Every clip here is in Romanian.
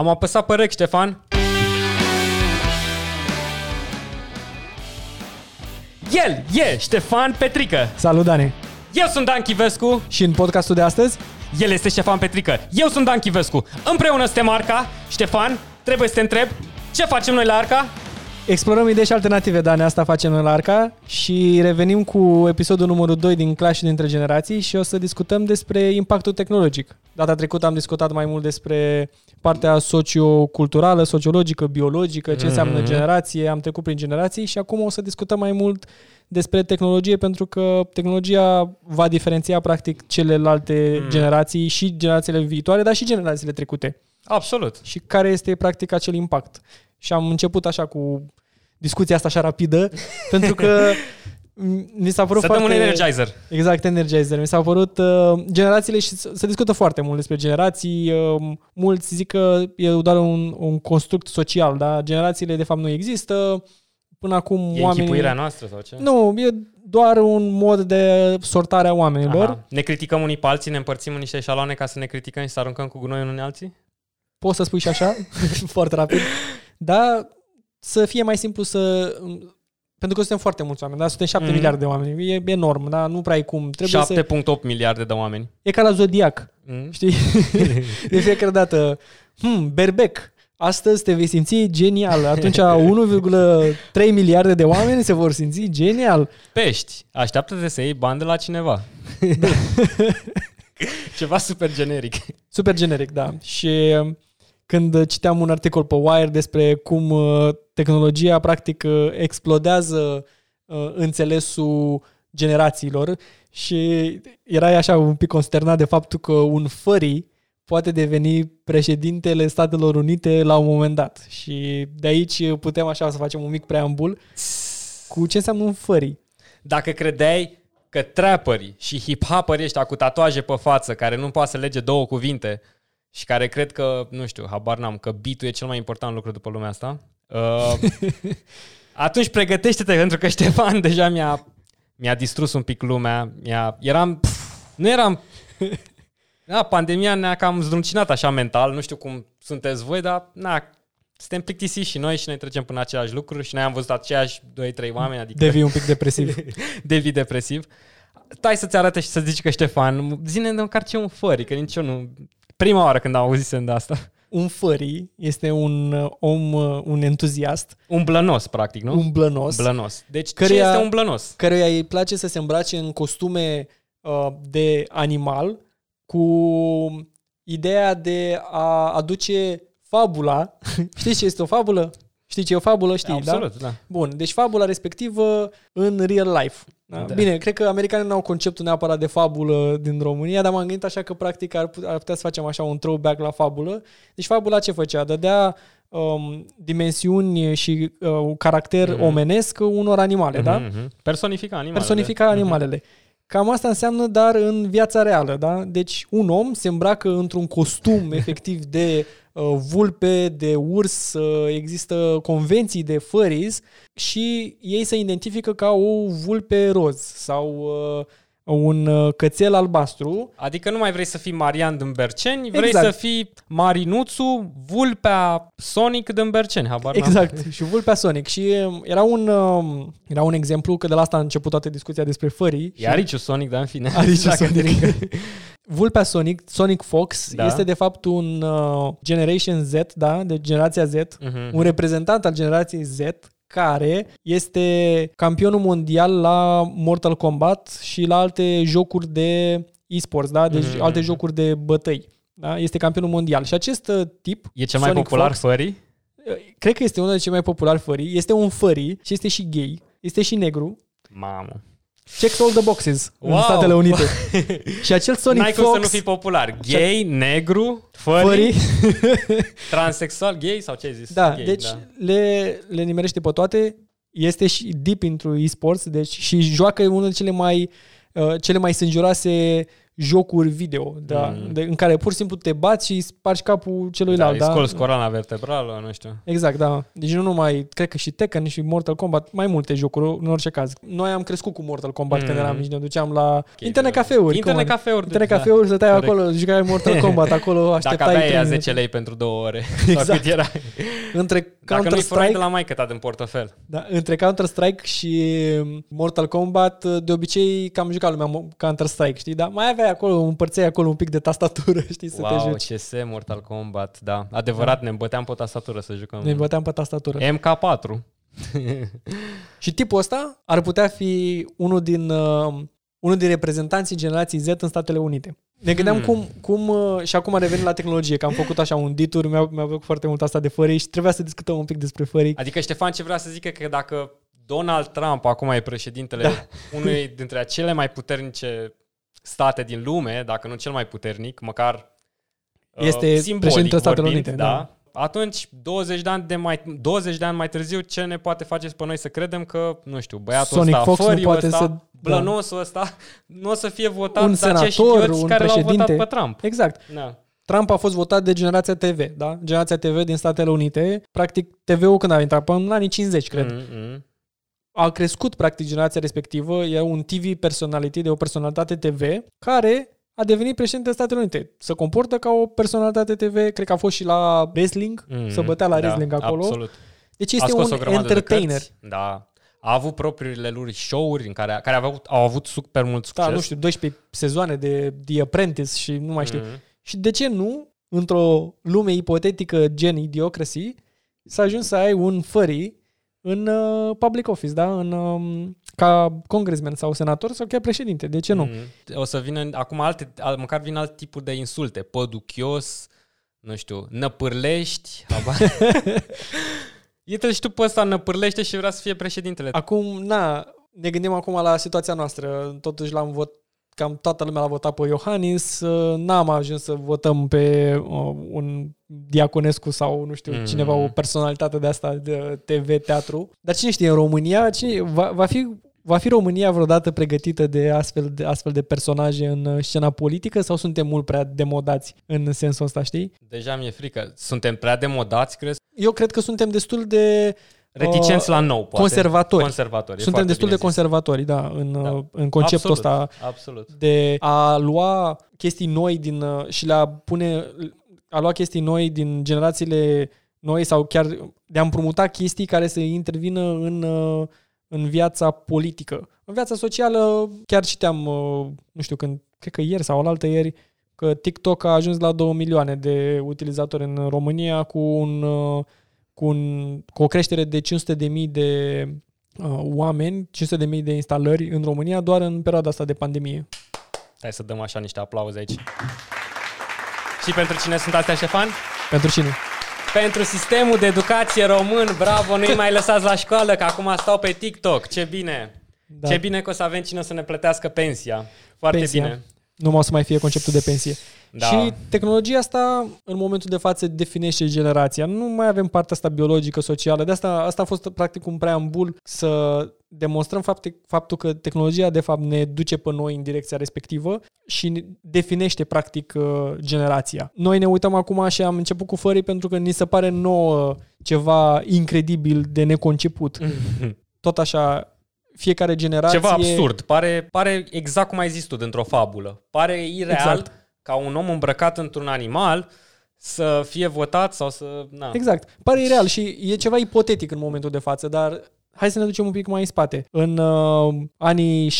Am apăsat pe rec, Ștefan. El e Ștefan Petrică. Salut, Dani! Eu sunt Dan Chivescu. Și în podcastul de astăzi? El este Ștefan Petrică. Eu sunt Dan Chivescu. Împreună suntem Arca. Ștefan, trebuie să te întreb, ce facem noi la Arca? Explorăm idei și alternative, Dani, asta facem noi la Arca și revenim cu episodul numărul 2 din Clash dintre generații și o să discutăm despre impactul tehnologic. Data trecută am discutat mai mult despre partea socioculturală, sociologică, biologică, ce înseamnă generație, am trecut prin generații și acum o să discutăm mai mult despre tehnologie pentru că tehnologia va diferenția practic celelalte mm. generații și generațiile viitoare, dar și generațiile trecute. Absolut. Și care este practic acel impact. Și am început așa cu discuția asta așa rapidă, pentru că mi s-a părut Să foarte... dăm un energizer. Exact, energizer. Mi s-a părut uh, generațiile și se discută foarte mult despre generații. Uh, mulți zic că e doar un, un construct social, da? Generațiile de fapt nu există. Până acum E oamenii... închipuirea noastră sau ce? Nu, e doar un mod de sortare a oamenilor. Aha. Ne criticăm unii pe alții, ne împărțim în niște eșaloane ca să ne criticăm și să aruncăm cu gunoi unii alții? Poți să spui și așa, foarte rapid. Dar să fie mai simplu să... Pentru că suntem foarte mulți oameni, da? Suntem 7 Mhm. mm-hmm. miliarde de oameni. E enorm, da? Nu prea ai cum. Trebuie să... 7.8 miliarde de oameni. E ca la Zodiac, Mm? știi? de fiecare dată. Hmm, berbec. Astăzi te vei simți genial. Atunci 1,3 miliarde de oameni se vor simți genial. Pești. Așteaptă-te să iei bani de la cineva. Ceva super generic. Super generic, da. Și uh, când citeam un articol pe Wire despre cum uh, tehnologia practic uh, explodează uh, înțelesul generațiilor și erai așa un pic consternat de faptul că un furry poate deveni președintele Statelor Unite la un moment dat. Și de aici putem așa să facem un mic preambul cu ce înseamnă un furry. Dacă credeai că trapperii și hip-hopperii ăștia cu tatuaje pe față, care nu poate să lege două cuvinte și care cred că, nu știu, habar n-am, că beat e cel mai important lucru după lumea asta, uh, atunci pregătește-te, pentru că Ștefan deja mi-a, mi-a distrus un pic lumea. Mi-a, eram, pf, nu eram... Da, pandemia ne-a cam zdruncinat așa mental, nu știu cum sunteți voi, dar na, suntem plictisiți și noi și noi trecem până același lucruri și noi am văzut aceiași 2-3 oameni, adică Devii un pic depresiv. devii depresiv. Stai să-ți arate și să zici că Ștefan, zine de măcar ce e un fări, că nici eu nu... Prima oară când am auzit de asta. Un furry este un uh, om, uh, un entuziast, Un blănos, practic, nu? un blănos, blănos. Deci Căruia- ce este un blănos? căruia îi place să se îmbrace în costume uh, de animal cu ideea de a aduce fabula. Știți ce este o fabulă? Știi ce e o fabulă? Știi, Absolut, da? da. Bun, deci fabula respectivă în real life. Da? Da. Da. Bine, cred că americanii nu au conceptul neapărat de fabulă din România, dar m-am gândit așa că practic ar, put- ar putea să facem așa un throwback la fabulă. Deci fabula ce făcea? Dădea um, dimensiuni și uh, un caracter Mhm. mm-hmm. omenesc unor animale, mm-hmm. da? Mhm. Personifica animalele. Personifica animalele. Cam asta înseamnă, dar în viața reală, da? Deci un om se îmbracă într-un costum efectiv de uh, vulpe, de urs, uh, există convenții de furries și ei se identifică ca o vulpe roz sau uh, un uh, cățel albastru. Adică nu mai vrei să fii Marian din Berceni, vrei Exact. să fii Marinuțu, vulpea Sonic din Berceni, habar n-am. Exact, și vulpea Sonic. Și um, era un, um, era un exemplu, că de la asta a început toată discuția despre furry. E Ariciu Sonic, dar în fine. Ariciu Dacă Sonic. te- Vulpea Sonic, Sonic Fox, Da. da. este de fapt un uh, Generation Z, da, de generația Z, Mhm. un reprezentant al generației Z care este campionul mondial la Mortal Kombat și la alte jocuri de e-sports, da? deci Mhm. alte jocuri de bătăi. Da? Este campionul mondial. Și acest uh, tip, E cel mai Sonic popular Fox, furry? uh, cred că este unul dintre cei mai populari furry, este un furry și este și gay, este și negru, Mamă. Checks all the boxes wow. Wow. în Statele Unite. și acel Sonic N-ai Fox... cum să nu fii popular. Gay, negru, furry, Furry. transexual, gay sau ce ai zis? Da, gay, deci Le, le nimerește pe toate. Este și deep into e-sports deci, și joacă unul dintre cele mai, uh, cele mai sângeroase jocuri video, da, Mm. de, în care pur și simplu te bați și spargi capul celuilalt. da, Da, îi scolți coroana vertebrală, nu știu. Exact, da. Deci nu numai, cred că și Tekken și Mortal Kombat, mai multe jocuri, în orice caz. Noi am crescut cu Mortal Kombat Mm. când eram mici, ne duceam la internet cafeuri. Internet cum- cafeuri. Internet da. cafeuri, stăteai Corect. acolo, jucai Mortal Kombat, acolo Dacă așteptai aveai aia trei 10 lei pentru două ore. Exact. Sau cât era. Între Dacă nu-i furai de Counter-Strike, la maică ta din portofel. da, între Counter-Strike și Mortal Kombat, de obicei cam juca lumea Counter-Strike, știi? Dar mai aveai acolo, împărțeai acolo un pic de tastatură, știi, să te Wow, joci. CS, Mortal Kombat, da. Adevărat, ne îmbăteam pe tastatură să jucăm. Ne băteam pe tastatură. MK4. Și tipul ăsta ar putea fi unul din, uh, unul din reprezentanții generației Z în Statele Unite. Ne gândeam Hmm. cum, cum uh, și acum revenim la tehnologie, că am făcut așa un ditur, mi-a, mi-a plăcut foarte mult asta de fării și trebuia să discutăm un pic despre fării. Adică Ștefan ce vrea să zică că dacă Donald Trump acum e președintele Da. unui dintre cele mai puternice state din lume, dacă nu cel mai puternic, măcar Este uh, simbolic președintele Statelor vorbind, Unite, da. da. Atunci, 20 de, ani de mai, 20 de ani mai târziu, ce ne poate face pe noi să credem că, nu știu, băiatul Sonic ăsta, Fox nu făriul poate ăsta, să- blănosul ăsta, nu o să fie votat Un de acești senator, idioți un care l-au votat președinte. pe Trump. Exact. Da. Trump a fost votat de generația TV, da? Generația TV din Statele Unite. Practic, TV-ul când a intrat? Până în anii 50, cred. Mm-mm. A crescut practic generația respectivă, e un TV personality, de o personalitate TV, care a devenit președinte Statele Unite. Se comportă ca o personalitate TV, cred că a fost și la wrestling, Mm, se bătea la da, wrestling acolo. Absolut. Deci a este scos un o grămadă entertainer. De cărți, da. A avut propriile lui show-uri în care, care au, avut, au avut super mult succes. Da, nu știu, 12 sezoane de The Apprentice și nu mai știu. Mm. Și de ce nu, într-o lume ipotetică gen Idiocracy, să ajungi să ai un furry în uh, public office, da? În, um, ca congressman sau senator sau chiar președinte. De ce nu? Mm. O să vină acum alte, al- măcar vin alt tipuri de insulte. Păduchios, nu știu, năpârlești. habar- Uite și tu pe ăsta năpârlește și vrea să fie președintele. Acum, na, ne gândim acum la situația noastră. Totuși l-am vot, cam toată lumea l-a votat pe Iohannis. Uh, N-am ajuns să votăm pe uh, un Diaconescu sau, nu știu, Mm. mm. cineva, o personalitate de asta de TV, teatru. Dar cine știe, în România, cine, va, va fi Va fi România vreodată pregătită de astfel de, astfel de personaje în uh, scena politică sau suntem mult prea demodați în sensul ăsta, știi? Deja mi-e frică. Suntem prea demodați, crezi? Eu cred că suntem destul de Reticenți la nou, poate. conservatori. Conservatori. e suntem foarte destul de bine zis. conservatori, da, în, Da. da. în conceptul Absolut, ăsta Absolut. de a lua chestii noi din uh, și le a pune a lua chestii noi din generațiile noi sau chiar de a împrumuta chestii care să intervină în, uh, în viața politică. În viața socială chiar citeam, uh, nu știu când, cred că ieri sau alaltă ieri, că TikTok a ajuns la 2 milioane de utilizatori în România cu, un, uh, cu, un, cu o creștere de 500 de mii de uh, oameni, 500 de mii de instalări în România doar în perioada asta de pandemie. Hai să dăm așa niște aplauze aici. Și pentru cine sunt astea, Ștefan? Pentru cine? Pentru sistemul de educație român, bravo, nu-i mai lăsați la școală, că acum stau pe TikTok. Ce bine! Da. Ce bine că o să avem cine o să ne plătească pensia. Foarte Pensia. bine. Nu mai o să mai fie conceptul de pensie. Da. Și tehnologia asta, în momentul de față, definește generația. Nu mai avem partea asta biologică, socială. De asta, asta a fost practic un preambul să demonstrăm fapte, faptul că tehnologia, de fapt, ne duce pe noi în direcția respectivă și ne definește, practic, uh, generația. Noi ne uităm acum și am început cu fării pentru că ni se pare nouă ceva incredibil de neconceput. Tot așa, fiecare generație... Ceva absurd. Pare, pare exact cum ai zis tu, dintr-o fabulă. Pare ireal Exact. Ca un om îmbrăcat într-un animal să fie votat sau să... Na. Exact. Pare real și e ceva ipotetic în momentul de față, dar hai să ne ducem un pic mai în spate. În uh, anii 60-70,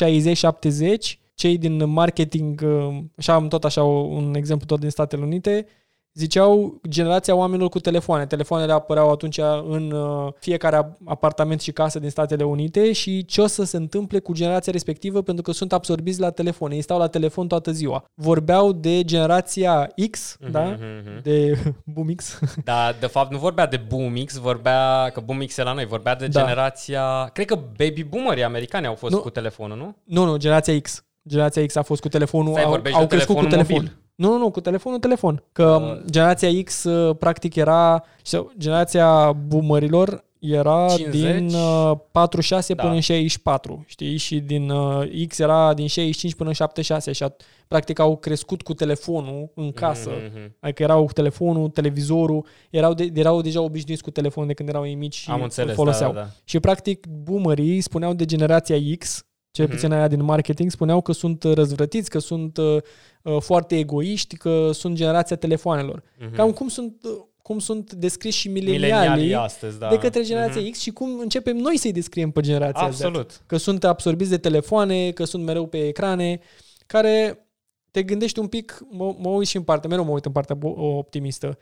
cei din marketing, uh, și am tot așa un exemplu tot din Statele Unite, ziceau generația oamenilor cu telefoane. Telefoanele apăreau atunci în uh, fiecare apartament și casă din Statele Unite și ce o să se întâmple cu generația respectivă pentru că sunt absorbiți la telefon. Ei stau la telefon toată ziua. Vorbeau de generația X, Mhm, da? mhm. De Boom X. Dar, de fapt, nu vorbea de Boomix, vorbea, că Boomix e la noi, vorbea de Da. generația... Cred că baby boomerii americani au fost Nu. cu telefonul, nu? Nu, nu, generația X. Generația X a fost cu telefonul, Stai, au, vorbești au de crescut cu telefonul telefon. mobil. Nu, nu, nu, cu telefonul, telefon. Că Uh. generația X uh, practic era, sau generația boomerilor era 50? din uh, 46 Da. până în 64, știi? Și din uh, X era din 65 până în 76 și at- practic au crescut cu telefonul în casă. Mhm. Adică erau cu telefonul, televizorul, erau, de, erau deja obișnuiți cu telefonul de când erau ei mici și Am îl înțeles, foloseau. da, da, da. Și practic boomerii spuneau de generația X, cel Mhm. puțin aia din marketing, spuneau că sunt uh, răzvrătiți, că sunt uh, uh, foarte egoiști, că sunt generația telefoanelor. Mhm. Cam cum sunt, uh, cum sunt descriși și Milenialii milenialii astăzi, da. de către generația Mhm. X și cum începem noi să-i descriem pe generația Z. Absolut. Că sunt absorbiți de telefoane, că sunt mereu pe ecrane, care te gândești un pic, mă, mă uit și în partea, mereu mă uit în partea bo- optimistă.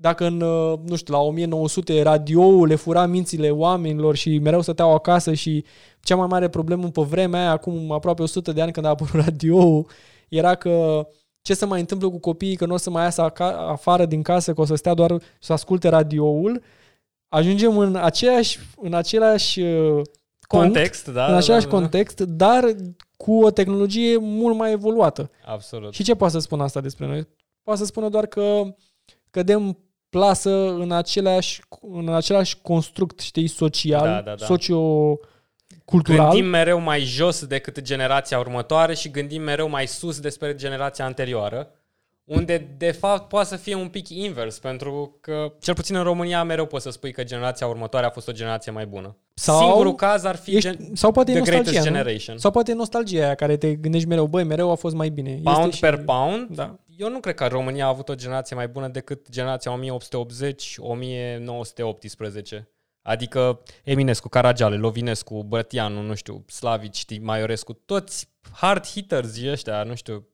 Dacă în, uh, nu știu, la 1900 radioul le fura mințile oamenilor și mereu stăteau acasă și cea mai mare problemă pe vremea aia, acum aproape 100 de ani când a apărut radioul, era că ce se mai întâmplă cu copiii, că nu o să mai iasă aca- afară din casă, că o să stea doar să asculte radioul, ajungem în aceeași, în același uh, punct, Context, da. în da, același da, da. context, dar cu o tehnologie mult mai evoluată. Absolut. Și ce poate să spună asta despre noi? Poate să spună doar că cădem plasă în același, în același construct, știi, social, Da, da, da. socio-cultural. Gândim mereu mai jos decât generația următoare și gândim mereu mai sus despre generația anterioară, unde de fapt poate să fie un pic invers, pentru că cel puțin în România mereu poți să spui că generația următoare a fost o generație mai bună. Sau Singurul caz ar fi Ești, gen- sau poate e The nostalgia, Greatest nu? Generation. Sau poate e nostalgia aia care te gândești mereu, băi, mereu a fost mai bine. Pound Este și- per pound, Da. Eu nu cred că România a avut o generație mai bună decât generația 1880-1918. Adică Eminescu, Caragiale, Lovinescu, Bătianu, nu știu, Slavici, știi, Maiorescu, toți hard hitters ăștia, nu știu,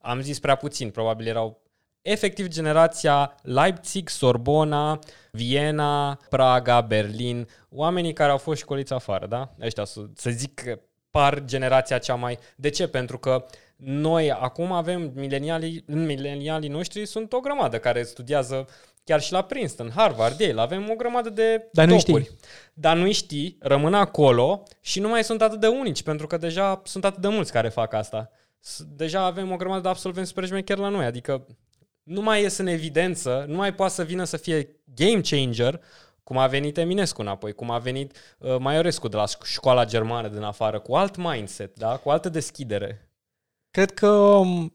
am zis prea puțin, probabil erau efectiv generația Leipzig, Sorbona, Viena, Praga, Berlin, oamenii care au fost școliți afară, da? Ăștia, să, să zic că par generația cea mai... De ce? Pentru că noi acum avem milenialii, milenialii noștri sunt o grămadă care studiază chiar și la Princeton, Harvard, Yale, avem o grămadă de Dar nu topuri. știi. Dar nu știi, rămân acolo și nu mai sunt atât de unici, pentru că deja sunt atât de mulți care fac asta. S- Deja avem o grămadă de absolvenți super șmecheri la noi, adică nu mai ies în evidență, nu mai poate să vină să fie game changer, cum a venit Eminescu înapoi, cum a venit uh, Maiorescu de la ș- școala germană din afară, cu alt mindset, da? cu altă deschidere. Cred că um,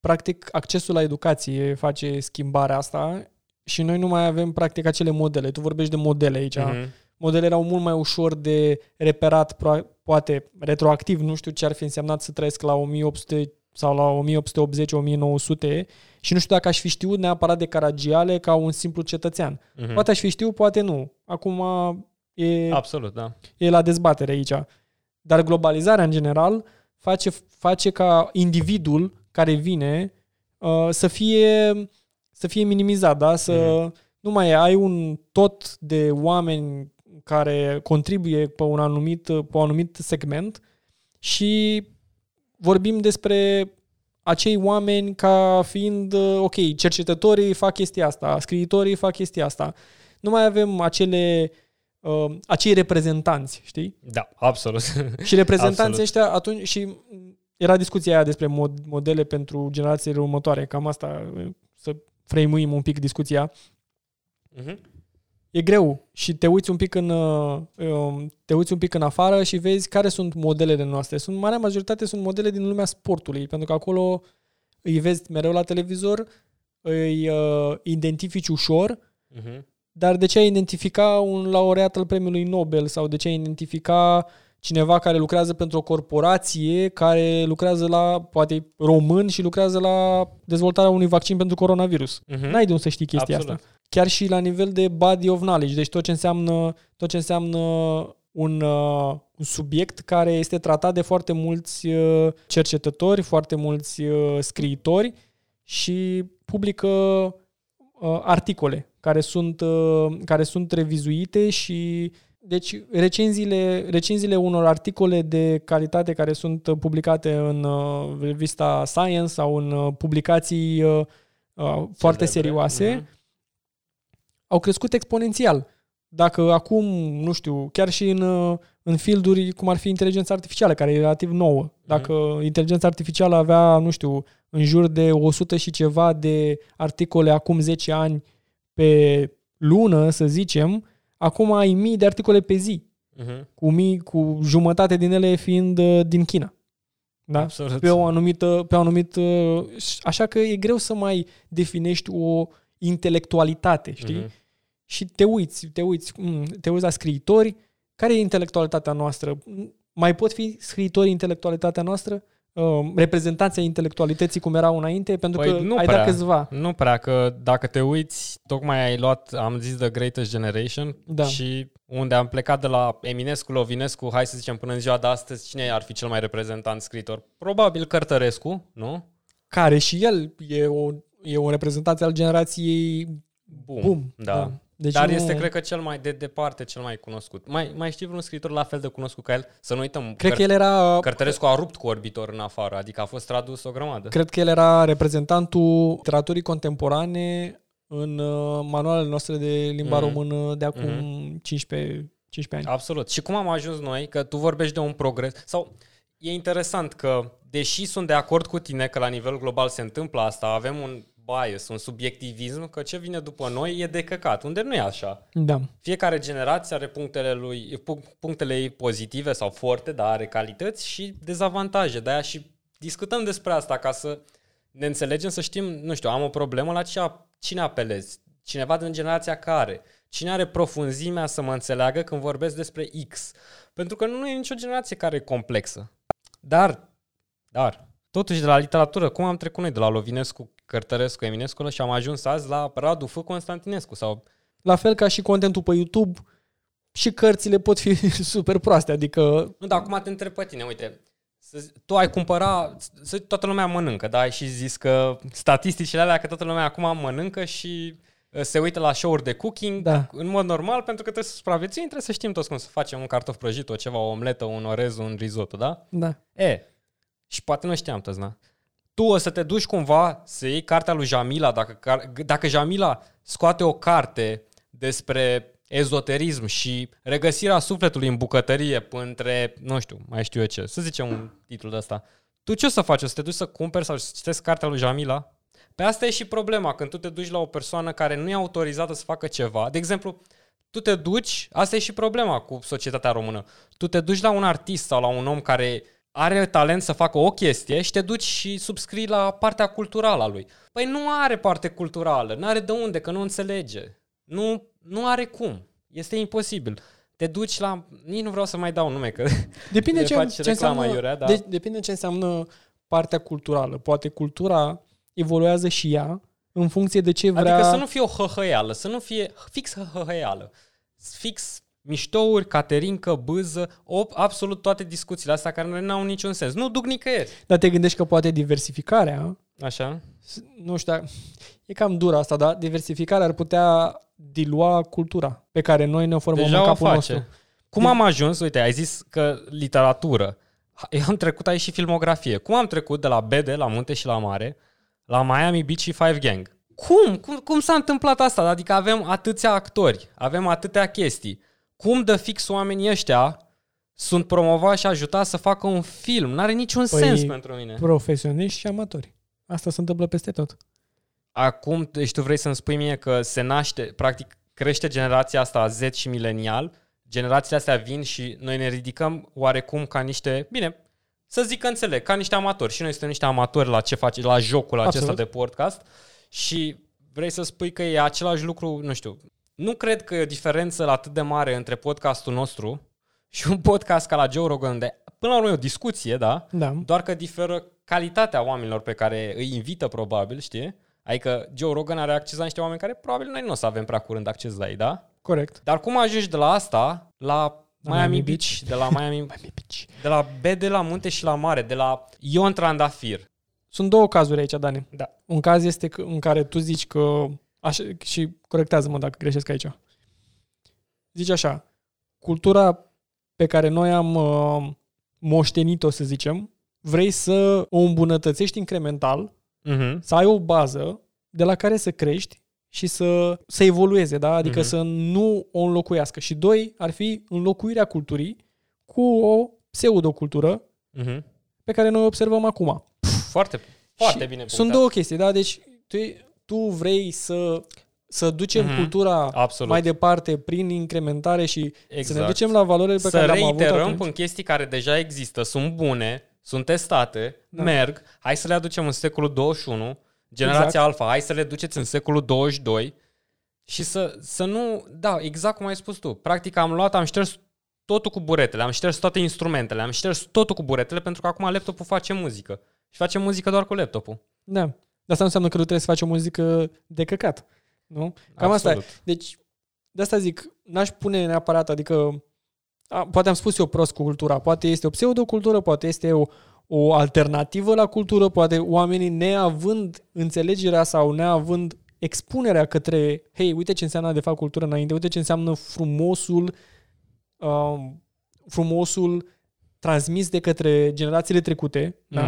practic accesul la educație face schimbarea asta și noi nu mai avem practic acele modele. Tu vorbești de modele aici. Mhm. Modele erau mult mai ușor de reperat, pro- poate retroactiv, nu știu ce ar fi însemnat să trăiesc la 1800 sau la 1880-1900 și nu știu dacă aș fi știut neapărat de Caragiale ca un simplu cetățean. Mhm. Poate aș fi știut, poate nu. Acum e, Absolut, da. e la dezbatere aici. Dar globalizarea, în general, face, face ca individul care vine uh, să fie să fie minimizat, da? Să Mhm. nu mai e, ai un tot de oameni care contribuie pe un anumit, pe un anumit segment și vorbim despre acei oameni ca fiind, uh, ok, cercetătorii fac chestia asta, scriitorii fac chestia asta. Nu mai avem acele uh, acei reprezentanți, știi? Da, absolut. Și reprezentanții Absolut. ăștia atunci și era discuția aia despre mod, modele pentru generațiile următoare, cam asta să frame un pic discuția. Mhm. E greu și te uiți un pic în uh, um, te uiți un pic în afară și vezi care sunt modelele noastre. Sunt marea majoritate sunt modele din lumea sportului, pentru că acolo îi vezi mereu la televizor, îi uh, identifici ușor, Mhm. Dar de ce ai identifica un laureat al premiului Nobel sau de ce ai identifica cineva care lucrează pentru o corporație care lucrează la, poate român și lucrează la dezvoltarea unui vaccin pentru coronavirus. Mhm. N-ai de unde să știi chestia Absolut. asta. Chiar și la nivel de body of knowledge, deci tot ce înseamnă, tot ce înseamnă un, uh, un subiect care este tratat de foarte mulți uh, cercetători, foarte mulți uh, scriitori și publică uh, articole care sunt, uh, care sunt revizuite și deci recenziile, recenziile unor articole de calitate care sunt uh, publicate în uh, revista Science sau în uh, publicații uh, uh, foarte Celebre. serioase Mhm. au crescut exponențial. Dacă acum, nu știu, chiar și în, uh, în fielduri cum ar fi inteligența artificială, care e relativ nouă, dacă inteligența artificială avea, nu știu, în jur de 100 și ceva de articole acum 10 ani pe lună, să zicem, acum ai mii de articole pe zi, Uh-huh. cu mii, cu jumătate din ele fiind uh, din China. Da? Absolut. Pe o anumită, pe o anumită, așa că e greu să mai definești o intelectualitate, știi? Mhm. Și te uiți, te uiți, mm, te uiți la scriitori, care e intelectualitatea noastră? Mai pot fi scriitori intelectualitatea noastră? Uh, reprezentanții intelectualității cum erau înainte? Pentru Păi că nu ai prea. dat câțiva. Nu prea, că dacă te uiți, tocmai ai luat, am zis The Greatest Generation Da. și unde am plecat de la Eminescu, Lovinescu, hai să zicem până în ziua de astăzi, cine ar fi cel mai reprezentant scriitor? Probabil Cărtărescu, nu? Care și el e o, e o reprezentanță al generației Bum. boom. Da. Deci Dar nu... este, cred că, cel mai de departe, cel mai cunoscut. Mai, mai știi vreun scriitor la fel de cunoscut ca el? Să nu uităm, Cred că el era Cărtărescu a rupt cu orbitor în afară, adică a fost tradus o grămadă. Cred că el era reprezentantul literaturii contemporane în uh, manualele noastre de limba Mhm. română de acum Mhm. 15, 15 ani. Absolut. Și cum am ajuns noi, că tu vorbești de un progres, sau e interesant că, deși sunt de acord cu tine că la nivel global se întâmplă asta, avem un bias, un subiectivism, că ce vine după noi e de căcat, unde nu e așa. Da. Fiecare generație are punctele, lui, pu- punctele ei pozitive sau forte, dar are calități și dezavantaje. De-aia și discutăm despre asta ca să ne înțelegem, să știm, nu știu, am o problemă, la ce, a- cine apelez? Cineva din generația care? Cine are profunzimea să mă înțeleagă când vorbesc despre X? Pentru că nu e nicio generație care e complexă. Dar, dar, totuși de la literatură, cum am trecut noi de la Lovinescu, Cărtărescu, Eminescu și am ajuns azi la Radu F. Constantinescu sau La fel ca și contentul pe YouTube, și cărțile pot fi super proaste, adică Nu, dar acum te întreb pe tine, uite, să, zi- tu ai cumpăra, să, toată lumea mănâncă, da? Ai și zis că statisticile alea că toată lumea acum mănâncă și uh, se uită la show-uri de cooking Da. în mod normal, pentru că trebuie să supraviețuim, trebuie să știm toți cum să facem un cartof prăjit, o ceva, o omletă, un orez, un risotto, da? da. E, și poate nu știam toți, da? Tu o să te duci cumva să iei cartea lui Jamila, dacă, car- dacă Jamila scoate o carte despre ezoterism și regăsirea sufletului în bucătărie între, nu știu, mai știu eu ce, să zicem un titlu de ăsta. Tu ce o să faci? O să te duci să cumperi sau să citești cartea lui Jamila? Pe asta e și problema, când tu te duci la o persoană care nu e autorizată să facă ceva. De exemplu, tu te duci, asta e și problema cu societatea română. Tu te duci la un artist sau la un om care are talent să facă o chestie și te duci și subscrii la partea culturală a lui. Păi nu are parte culturală, nu are de unde, că nu înțelege. Nu, nu are cum. Este imposibil. Te duci la... Nici nu vreau să mai dau nume, că Depinde Le ce, faci ce reclamă înseamnă, aiurea, da. de, depinde ce înseamnă partea culturală. Poate cultura evoluează și ea în funcție de ce vrea... Adică să nu fie o hăhăială, să nu fie fix hăhăială. Fix miștouri, caterincă, bâză, op, absolut toate discuțiile astea care nu au niciun sens. Nu duc nicăieri. Dar te gândești că poate diversificarea Așa? nu știu, dar e cam dură asta, dar diversificarea ar putea dilua cultura pe care noi ne formăm în Deja o capul face. nostru. Cum am ajuns? Uite, ai zis că literatură. Eu am trecut aici și filmografie. Cum am trecut de la BD, la Munte și la Mare, la Miami Beach și Five Gang? Cum? Cum, cum s-a întâmplat asta? Adică avem atâția actori, avem atâtea chestii. Cum de fix oamenii ăștia sunt promovați și ajutați să facă un film? N-are niciun Păi, sens pentru mine. Profesioniști și amatori. Asta se întâmplă peste tot. Acum, deci tu vrei să-mi spui mie că se naște, practic, crește generația asta Z și milenial, generațiile astea vin și noi ne ridicăm oarecum ca niște, bine, să zic că înțeleg, ca niște amatori. Și noi suntem niște amatori la ce face, la jocul acesta Absolut. de podcast și vrei să spui că e același lucru, nu știu, nu cred că e o diferență atât de mare între podcastul nostru și un podcast ca la Joe Rogan, de până la urmă e o discuție, da? Da. Doar că diferă calitatea oamenilor pe care îi invită probabil, știi? Adică Joe Rogan are acces la niște oameni care probabil noi nu o să avem prea curând acces la ei, da? Corect. Dar cum ajungi de la asta la Miami, Miami Beach, de la Miami, Miami Beach. de la B de la munte și la mare, de la Ion Trandafir. Sunt două cazuri aici, Dani. Da. Un caz este că, în care tu zici că, așa, și corectează-mă dacă greșesc aici, zici așa, cultura pe care noi am uh, moștenit-o, să zicem, vrei să o îmbunătățești incremental, Uh-huh. să ai o bază de la care să crești și să, să evolueze, da? adică Mhm. să nu o înlocuiască. Și doi, ar fi înlocuirea culturii cu o pseudocultură Uh-huh. pe care noi o observăm acum. Foarte, foarte Și bine Sunt punctat. două chestii, da? Deci tu, tu vrei să să ducem Mhm. cultura Absolut. mai departe prin incrementare și să ne Exact. ducem la valorile pe să care le-am avut reiterăm atunci. în chestii care deja există, sunt bune, sunt testate, Da. merg, hai să le aducem în secolul 21, generația Exact. alfa, hai să le duceți în secolul 22 și să, să nu, da, exact cum ai spus tu, practic am luat, am șters totul cu buretele, am șters toate instrumentele, am șters totul cu buretele pentru că acum laptopul face muzică și face muzică doar cu laptopul. Da. Dar asta nu înseamnă că nu trebuie să faci o muzică de căcat. Nu? Cam asta e. Absolut. Deci, de asta zic, n-aș pune neapărat, adică, a, poate am spus eu prost cu cultura, poate este o pseudocultură, poate este o, o alternativă la cultură, poate oamenii neavând înțelegerea sau neavând expunerea către, hei, uite ce înseamnă de fapt cultură înainte, uite ce înseamnă frumosul, um, frumosul transmis de către generațiile trecute, da?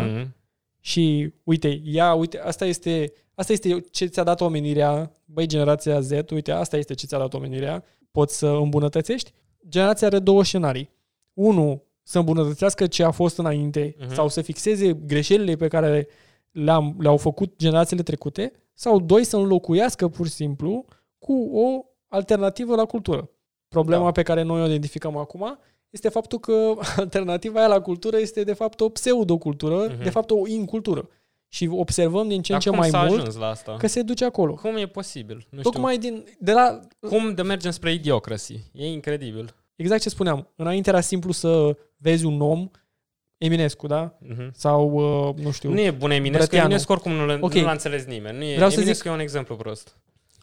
Mhm. Și uite, ia, uite, asta este, asta este ce ți-a dat omenirea, băi, generația Z, uite, asta este ce ți-a dat omenirea, poți să îmbunătățești. Generația are două scenarii. Unu, să îmbunătățească ce a fost înainte Mhm. sau să fixeze greșelile pe care le-am, le-au făcut generațiile trecute sau doi, să înlocuiască pur și simplu cu o alternativă la cultură. Problema Da. pe care noi o identificăm acum este faptul că alternativa aia la cultură este de fapt o pseudocultură, Mhm. de fapt o incultură. Și observăm din ce în Dar ce cum mai s-a mult ajuns la asta? că se duce acolo. Cum e posibil? Nu Tocmai din, de la, știu. Cum de mergem spre idiocracy? E incredibil. exact ce spuneam, înainte era simplu să vezi un om, Eminescu, da? Mhm. Sau, uh, nu știu, Nu e bun Eminescu, Brătianu. Eminescu oricum nu, l- Ok. nu l-a înțeles nimeni. Nu e, Vreau să Eminescu e un exemplu prost.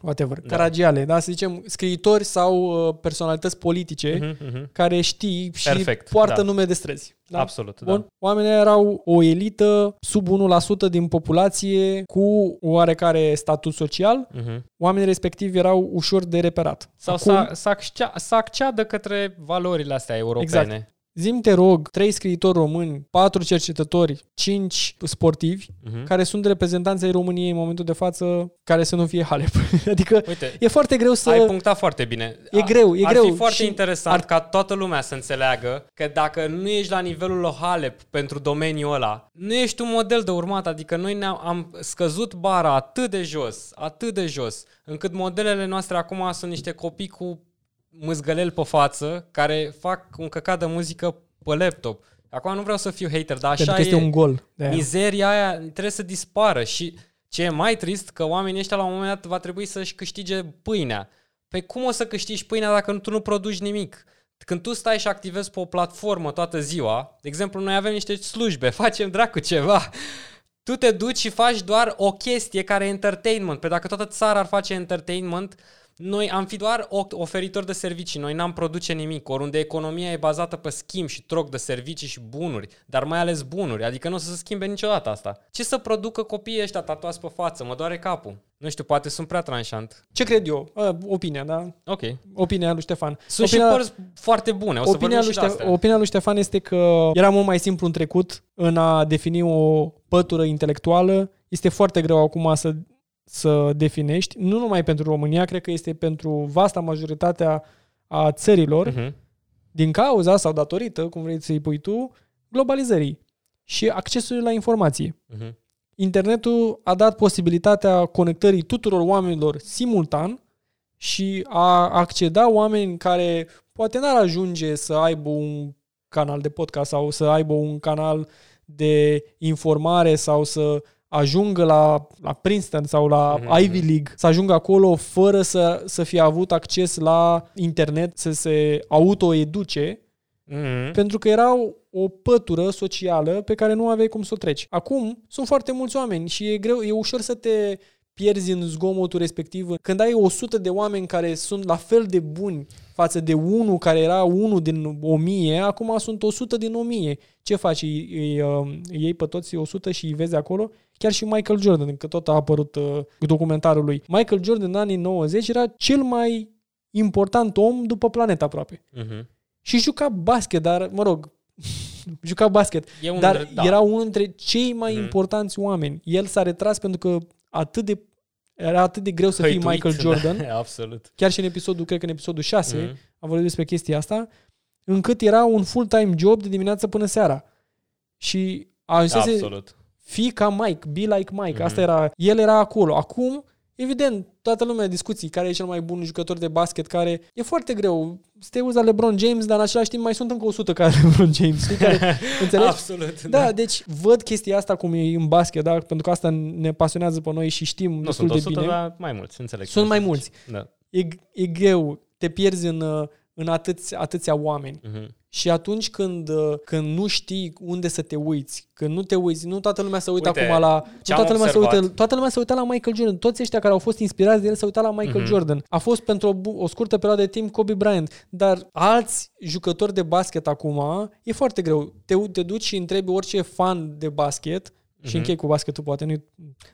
Whatever, Da. Caragiale, da? Să zicem, scriitori sau uh, personalități politice Mhm, mhm. care știi și Perfect, poartă da. nume de străzi. Da? Absolut, Bun. da. Oamenii erau o elită sub 1% din populație cu oarecare statut social. Mhm. Oamenii respectivi erau ușor de reperat. Sau Acum, să, să, accea, să acceadă către valorile astea europene. Exact. Zim te rog, trei scriitori români, patru cercetători, cinci sportivi, Mhm. care sunt reprezentanți ai României în momentul de față, care să nu fie Halep. adică Uite, e foarte greu să... ai punctat foarte bine. E A- greu, e ar greu fi foarte și interesant ar- ca toată lumea să înțeleagă că dacă nu ești la nivelul lui Halep pentru domeniul ăla, nu ești un model de urmat. Adică noi ne-am am scăzut bara atât de jos, atât de jos, încât modelele noastre acum sunt niște copii cu mâzgăleli pe față care fac un căcat de muzică pe laptop. Acum nu vreau să fiu hater, dar așa pentru că este e. un gol. De aia. Mizeria aia trebuie să dispară și ce e mai trist că oamenii ăștia la un moment dat va trebui să-și câștige pâinea. Pe cum o să câștigi pâinea dacă tu nu produci nimic? Când tu stai și activezi pe o platformă toată ziua, de exemplu, noi avem niște slujbe, facem dracu ceva, tu te duci și faci doar o chestie care e entertainment. Pe dacă toată țara ar face entertainment, noi am fi doar o- oferitori de servicii, noi n-am produce nimic, oriunde economia e bazată pe schimb și troc de servicii și bunuri, dar mai ales bunuri, adică nu o să se schimbe niciodată asta. Ce să producă copiii ăștia tatuați pe față? Mă doare capul. Nu știu, poate sunt prea tranșant. Ce cred eu? A, opinia, da? Ok. Opinia lui Ștefan. Sunt opinia, și părți foarte bune, o să opinia, vorbim lui și de Ștef- astea. opinia lui Ștefan este că era mult mai simplu în trecut în a defini o pătură intelectuală. Este foarte greu acum să, să definești, nu numai pentru România, cred că este pentru vasta majoritatea a țărilor, Mhm. din cauza sau datorită, cum vrei să-i pui tu, globalizării și accesului la informație. Mhm. Internetul a dat posibilitatea conectării tuturor oamenilor simultan și a acceda oameni care poate n-ar ajunge să aibă un canal de podcast sau să aibă un canal de informare sau să ajungă la, la Princeton sau la Mhm, Ivy League, să ajungă acolo fără să, să fie avut acces la internet, să se autoeduce, Mhm. pentru că erau o pătură socială pe care nu aveai cum să o treci. Acum sunt foarte mulți oameni și e greu, e ușor să te pierzi în zgomotul respectiv. Când ai 100 de oameni care sunt la fel de buni față de unul care era unul din 1000, acum sunt 100 din 1000. Ce faci? Îi, îi, uh, îi iei pe toți 100 și îi vezi acolo? Chiar și Michael Jordan, că tot a apărut uh, documentarul lui. Michael Jordan în anii 90 era cel mai important om după planetă aproape. Mhm. Și juca basket, dar, mă rog, juca basket, E unul dar dintre- da. era unul dintre cei mai Mhm. importanți oameni. El s-a retras pentru că atât de, era atât de greu să fii Hăituit, Michael Jordan, Da, absolut. chiar și în episodul, cred că în episodul 6, Mhm. am vorbit despre chestia asta, încât era un full-time job de dimineață până seara. Și ajunsese Absolut. Fii ca Mike, be like Mike. Mhm. Asta era, el era acolo. Acum evident, toată lumea discuții care e cel mai bun jucător de basket, care e foarte greu. Să te uzi la LeBron James, dar în același timp mai sunt încă 100 ca LeBron James. Știi? Care, înțelegi? Absolut. Da, da, deci văd chestia asta cum e în basket, da? pentru că asta ne pasionează pe noi și știm Nu destul sunt de 100, bine. dar mai mulți, înțeleg. Sunt ce mai zici. mulți. Da. E, e greu, te pierzi în, uh, în atâția, atâția oameni. Mhm. Și atunci când, uh, când nu știi unde să te uiți, când nu te uiți, nu toată lumea se uită Uite, acum la... Nu ce am toată, lumea se observat. uită, toată lumea se uită la Michael Jordan. Toți ăștia care au fost inspirați de el se uită la Michael Mhm. Jordan. A fost pentru o, bu- o scurtă perioadă de timp Kobe Bryant. Dar alți jucători de basket acum, e foarte greu. Te, te duci și întrebi orice fan de basket și Mhm. închei cu basketul, poate nu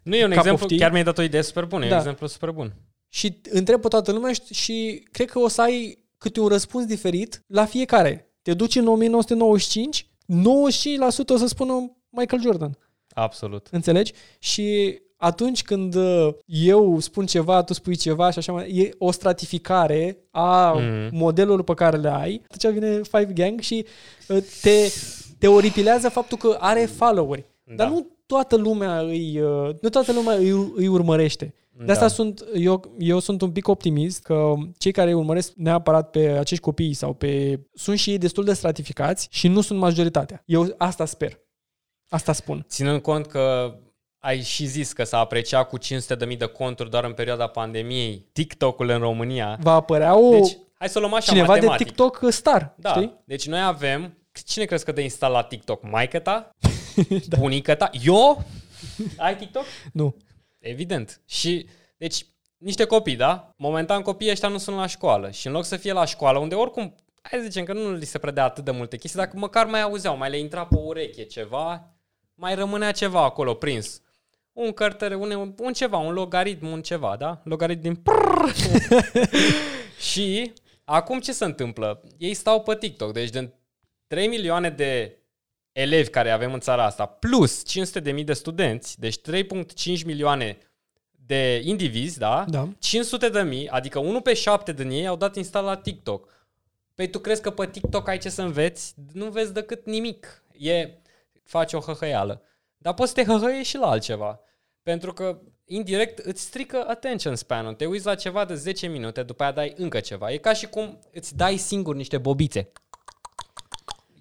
Nu e un Cup of exemplu, tea. chiar mi-ai dat o idee super bună, e Da. un exemplu super bun. și întreb pe toată lumea și, și cred că o să ai câte un răspuns diferit la fiecare. Te duci în 1995, 95% o să spună Michael Jordan. Absolut. Înțelegi? Și atunci când uh, eu spun ceva, tu spui ceva și așa mai e o stratificare a Mhm. modelului pe care le ai. Atunci vine Five Gang și uh, te, te oripilează faptul că are followeri. Da. Dar nu toată lumea îi, uh, nu toată lumea îi, îi urmărește. De asta Da. sunt, eu, eu sunt un pic optimist că cei care îi urmăresc neapărat pe acești copii sau pe... sunt și ei destul de stratificați și nu sunt majoritatea. Eu asta sper. Asta spun. Ținând cont că ai și zis că s-a apreciat cu 500.000 de conturi doar în perioada pandemiei TikTok-ul în România. Va apărea o, Deci, hai să o luăm așa cineva matematic. de TikTok star, Da. știi? Deci noi avem... Cine crezi că de instalat TikTok? Maică ta? da. Bunica ta? Eu? Ai TikTok? Nu. Evident. Și, deci, niște copii, da? Momentan copiii ăștia nu sunt la școală. Și în loc să fie la școală, unde oricum, hai să zicem că nu li se predea atât de multe chestii, dacă măcar mai auzeau, mai le intra pe ureche ceva, mai rămânea ceva acolo prins. Un cărtere, un, un ceva, un logaritm, un ceva, da? Logaritm din prrr. Și acum ce se întâmplă? Ei stau pe TikTok, deci din 3 milioane de elevi care avem în țara asta, plus 500 de mii de studenți, deci 3.5 milioane de indivizi, da? Da. 500 de mii, adică 1 pe 7 din ei au dat install la TikTok. Păi tu crezi că pe TikTok ai ce să înveți? Nu vezi decât nimic. E, faci o hăhăială. Dar poți să te hăhăiești și la altceva. Pentru că indirect îți strică attention span-ul. Te uiți la ceva de 10 minute, după aia dai încă ceva. E ca și cum îți dai singur niște bobițe.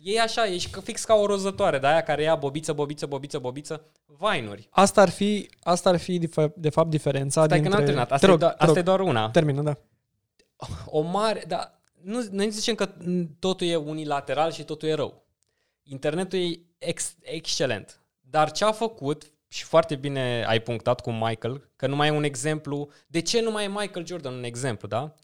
E așa, ești ca- fix ca o rozătoare de aia care ia bobiță, bobiță, bobiță, bobiță, vainuri. Asta ar fi, asta ar fi de fa- de fapt diferența Stai că dintre... n-am terminat. Te Asta, rog, e, doar, te asta rog, e doar una. Termină, da. o mare, dar nu, noi zicem că totul e unilateral și totul e rău. Internetul e ex, excelent. Dar ce a făcut, și foarte bine ai punctat cu Michael, că nu mai e un exemplu. De ce nu mai e Michael Jordan un exemplu, da?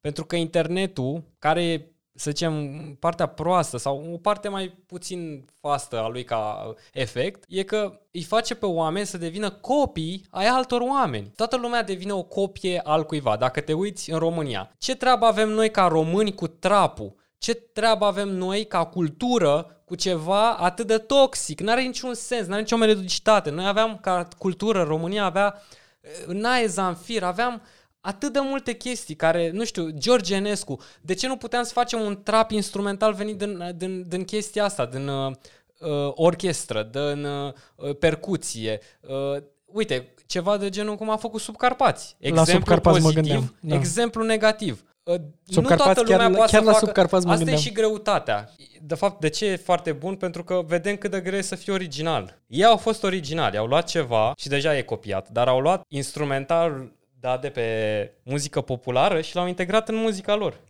Pentru că internetul, care e, să zicem, partea proastă sau o parte mai puțin fastă a lui ca efect, e că îi face pe oameni să devină copii ai altor oameni. Toată lumea devine o copie al cuiva. Dacă te uiți în România, ce treabă avem noi ca români cu trapul? Ce treabă avem noi ca cultură cu ceva atât de toxic? N-are niciun sens, n-are nicio melodicitate. Noi aveam ca cultură, România avea eh, Nae Zanfir, aveam atât de multe chestii care, nu știu, George Enescu, de ce nu puteam să facem un trap instrumental venit din, din, din chestia asta, din uh, uh, orchestră, din uh, percuție, uh, uite, ceva de genul cum a făcut Subcarpați. Exemplu Subcarpați mă pozitiv, gândeam, da. exemplu negativ. Uh, Subcarpați, nu toată lumea chiar- poate chiar să la facă... Subcarpați mă Asta gândeam. e și greutatea. De fapt, de ce e foarte bun? Pentru că vedem cât de greu e să fie original. Ei au fost originali, au luat ceva și deja e copiat, dar au luat instrumental dat de pe muzică populară și l-au integrat în muzica lor.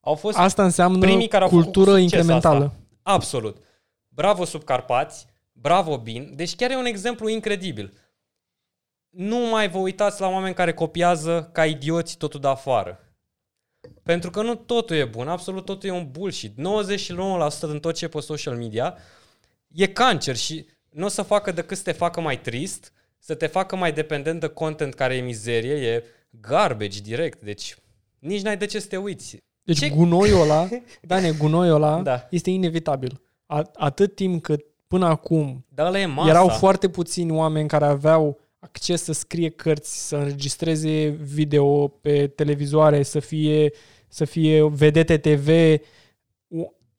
Au fost Asta înseamnă primii care au făcut cu cultură succes incrementală. Asta. Absolut. Bravo Subcarpați, bravo Bin. Deci chiar e un exemplu incredibil. Nu mai vă uitați la oameni care copiază ca idioți totul de afară. Pentru că nu totul e bun, absolut totul e un bullshit. 99% din tot ce e pe social media e cancer și nu o să facă decât să te facă mai trist, să te facă mai dependent de content care e mizerie, e garbage direct. Deci nici n-ai de ce să te uiți. Deci Ce- gunoiul ăla, Dane, gunoiul ăla Da. este inevitabil. A, atât timp cât până acum Dar ăla e masa. erau foarte puțini oameni care aveau acces să scrie cărți, să înregistreze video pe televizoare, să fie, să fie vedete TV.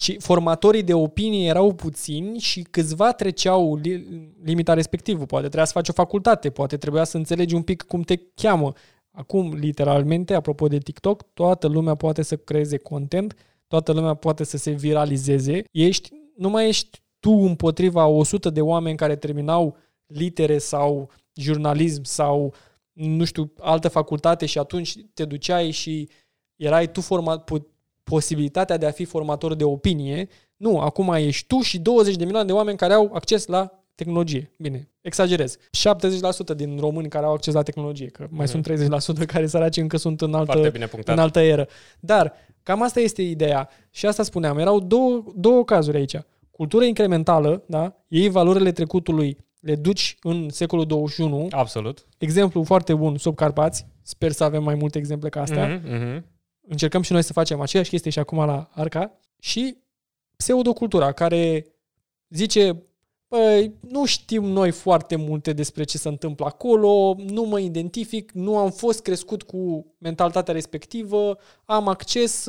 O- ci formatorii de opinie erau puțini și câțiva treceau li- limita respectivă. Poate trebuia să faci o facultate, poate trebuia să înțelegi un pic cum te cheamă. Acum, literalmente, apropo de TikTok, toată lumea poate să creeze content, toată lumea poate să se viralizeze. Ești, nu mai ești tu împotriva 100 de oameni care terminau litere sau jurnalism sau nu știu, altă facultate și atunci te duceai și erai tu format, posibilitatea de a fi formator de opinie. Nu, acum ești tu și 20 de milioane de oameni care au acces la tehnologie. Bine, exagerez. 70% din români care au acces la tehnologie, că mai mm. sunt 30% care săraci încă sunt în altă, bine în altă eră. Dar cam asta este ideea. Și asta spuneam, erau două, două cazuri aici. Cultura incrementală, da? Ei valorile trecutului le duci în secolul 21. Absolut. Exemplu foarte bun, sub Carpați. Sper să avem mai multe exemple ca astea. Mm-hmm, mm-hmm. Încercăm și noi să facem aceeași chestie și acum la Arca. Și pseudocultura, care zice, Păi, nu știm noi foarte multe despre ce se întâmplă acolo, nu mă identific, nu am fost crescut cu mentalitatea respectivă, am acces,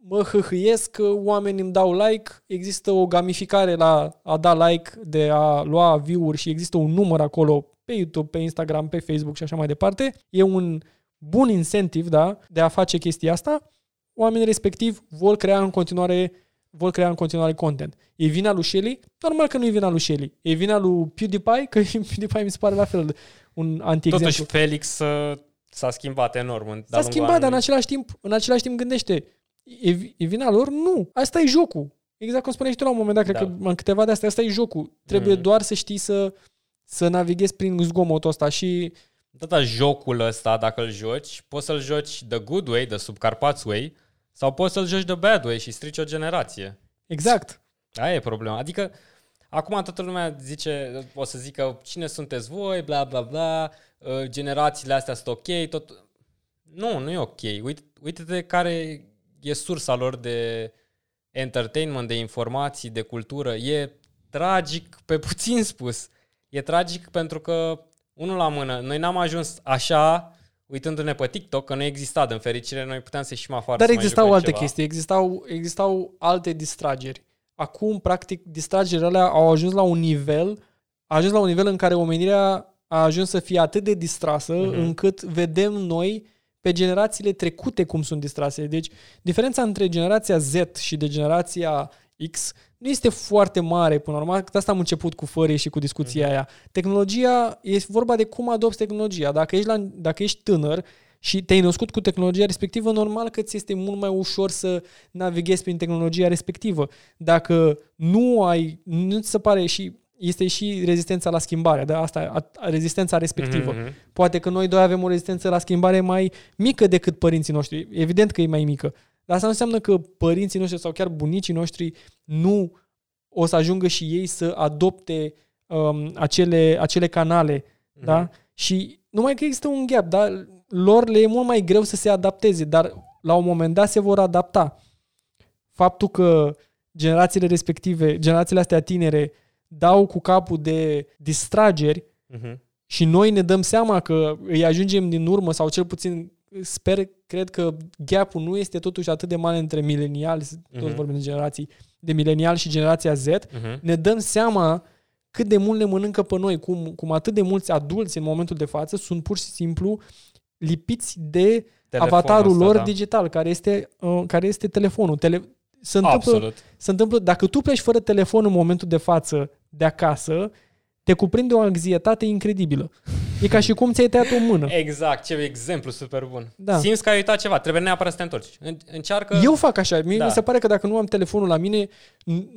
mă hâhâiesc, oamenii îmi dau like, există o gamificare la a da like, de a lua view-uri și există un număr acolo pe YouTube, pe Instagram, pe Facebook și așa mai departe. E un bun incentiv, da, de a face chestia asta. Oamenii respectiv vor crea în continuare vor crea în continuare content. E vina lui Shelly? Normal că nu e vina lui Shelly. E vina lui PewDiePie? Că PewDiePie mi se pare la fel un anti-exemplu. Totuși Felix uh, s-a schimbat enorm în S-a schimbat, dar în același timp, în același timp gândește. E, e vina lor? Nu. Asta e jocul. Exact cum spuneai și tu la un moment dat, cred da. că în câteva de astea, asta e jocul. Trebuie mm. doar să știi să, să navighezi prin zgomotul ăsta și... Tata jocul ăsta, dacă îl joci, poți să-l joci the good way, the subcarpați way, sau poți să-l joci de bad way și strici o generație. Exact. Aia e problema. Adică, acum toată lumea zice, o să zică, cine sunteți voi, bla, bla, bla, uh, generațiile astea sunt ok, tot... Nu, nu e ok. Uite, uite-te care e sursa lor de entertainment, de informații, de cultură. E tragic, pe puțin spus. E tragic pentru că, unul la mână, noi n-am ajuns așa uitându-ne pe TikTok, că nu exista, în fericire, noi puteam să ieșim afară Dar să existau alte ceva. chestii, existau, existau alte distrageri. Acum, practic, distragerile alea au ajuns la un nivel, a ajuns la un nivel în care omenirea a ajuns să fie atât de distrasă, uh-huh. încât vedem noi pe generațiile trecute cum sunt distrase. Deci, diferența între generația Z și de generația X nu este foarte mare până la urmă. Asta am început cu fării și cu discuția mm-hmm. aia. Tehnologia, e vorba de cum adopți tehnologia. Dacă ești, la, dacă ești tânăr și te-ai născut cu tehnologia respectivă, normal că ți este mult mai ușor să navighezi prin tehnologia respectivă. Dacă nu ai, nu ți se pare și este și rezistența la schimbare, da? asta, a, rezistența respectivă. Mm-hmm. Poate că noi doi avem o rezistență la schimbare mai mică decât părinții noștri. Evident că e mai mică. Dar asta nu înseamnă că părinții noștri sau chiar bunicii noștri nu o să ajungă și ei să adopte um, acele, acele canale. Mm-hmm. Da? Și numai că există un gap, da? lor le e mult mai greu să se adapteze, dar la un moment dat se vor adapta. Faptul că generațiile respective, generațiile astea tinere, dau cu capul de distrageri uh-huh. și noi ne dăm seama că îi ajungem din urmă sau cel puțin sper, cred că gap-ul nu este totuși atât de mare între mileniali, uh-huh. toți vorbim de generații, de milenial și generația Z, uh-huh. ne dăm seama cât de mult ne mănâncă pe noi, cum, cum atât de mulți adulți în momentul de față sunt pur și simplu lipiți de Telefonul avatarul ăsta, lor da. digital, care este, uh, care este telefonul. Tele- se întâmplă, Absolut. se întâmplă, dacă tu pleci fără telefon în momentul de față de acasă, te cuprinde o anxietate incredibilă. E ca și cum ți-ai tăiat o mână. Exact, ce exemplu super bun. Da. Simți că ai uitat ceva, trebuie neapărat să te întorci. Încearcă... Eu fac așa, mie da. mi se pare că dacă nu am telefonul la mine,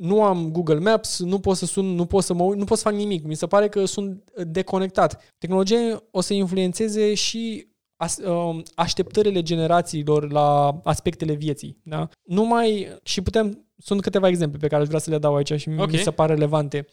nu am Google Maps, nu pot să sun, nu pot să mă uit, nu pot să fac nimic. Mi se pare că sunt deconectat. Tehnologia o să influențeze și um, așteptările generațiilor la aspectele vieții. Da? Numai, și putem, sunt câteva exemple pe care aș vrea să le dau aici și okay. mi se pare relevante.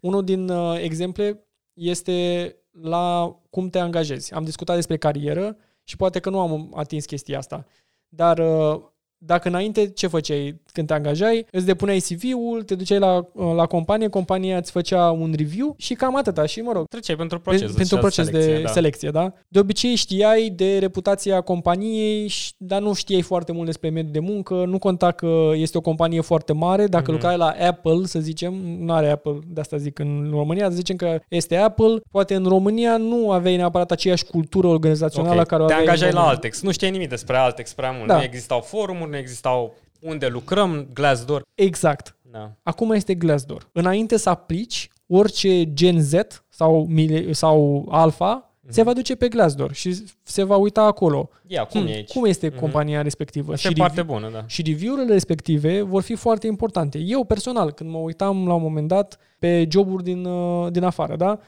Unul din uh, exemple este la cum te angajezi. Am discutat despre carieră și poate că nu am atins chestia asta. Dar uh, dacă înainte ce făceai? Când te angajai, îți depuneai CV-ul, te duceai la, la companie, compania îți făcea un review și cam atâta. Și, mă rog, Treceai pentru proces. pentru proces selecție, de da. selecție, da? De obicei știai de reputația companiei, și- dar nu știai foarte mult despre mediul de muncă, nu conta că este o companie foarte mare, dacă Mhm. lucrai la Apple, să zicem, nu are Apple, de asta zic în România, să zicem că este Apple, poate în România nu aveai neapărat aceeași cultură organizațională Ok, care o Te aveai în angajai la România. Altex. Nu știai nimic despre Altex prea mult. Da. Nu existau forumuri, nu existau unde lucrăm, Glassdoor. Exact. Da. Acum este Glassdoor. Înainte să aplici, orice Gen Z sau, mile- sau Alpha se va duce pe Glassdoor și se va uita acolo. Ia, cum Hmm, e aici? cum este Mhm. compania respectivă? Asta e și foarte review- bună, da. Și review-urile respective vor fi foarte importante. Eu personal, când mă uitam la un moment dat pe joburi din, uh, din afară, da?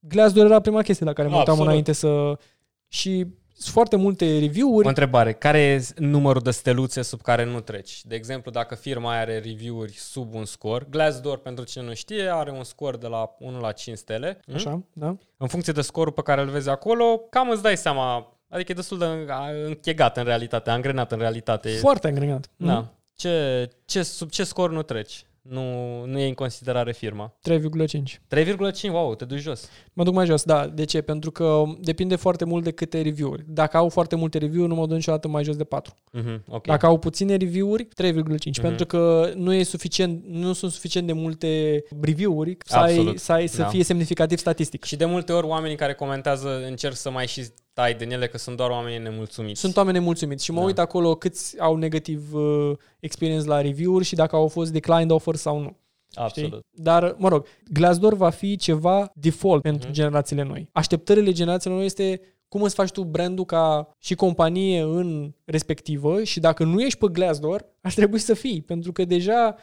Glassdoor era prima chestie la care mă uitam Absolut. înainte să... Și sunt foarte multe review-uri. O întrebare. Care e numărul de steluțe sub care nu treci? De exemplu, dacă firma are review-uri sub un scor, Glassdoor, pentru cine nu știe, are un scor de la 1 la 5 stele. Hm? Așa, da? În funcție de scorul pe care îl vezi acolo, cam îți dai seama, adică e destul de închegat în realitate, angrenat în realitate. Foarte angrenat. Mhm. Da. Ce, ce, sub ce scor nu treci? Nu, nu e în considerare firma. 3,5. 3,5, wow, te duci jos. Mă duc mai jos, da. De ce? Pentru că depinde foarte mult de câte review-uri. Dacă au foarte multe review-uri, nu mă duc niciodată mai jos de 4. Mhm, ok. Dacă au puține review-uri, 3,5. Mhm. Pentru că nu, e suficient, nu sunt suficient de multe review-uri să, ai, Absolut. să, ai, să Da. fie semnificativ statistic. Și de multe ori oamenii care comentează încerc să mai și tai din ele că sunt doar oameni nemulțumiți. Sunt oameni nemulțumiți și mă Da. uit acolo câți au negativ uh, experience la review-uri și dacă au fost declined offer sau nu. Absolut. Știi? Dar, mă rog, Glassdoor va fi ceva default pentru Mhm. generațiile noi. Așteptările generațiilor noi este cum îți faci tu brandul ca și companie în respectivă și dacă nu ești pe Glassdoor, ar trebui să fii, pentru că deja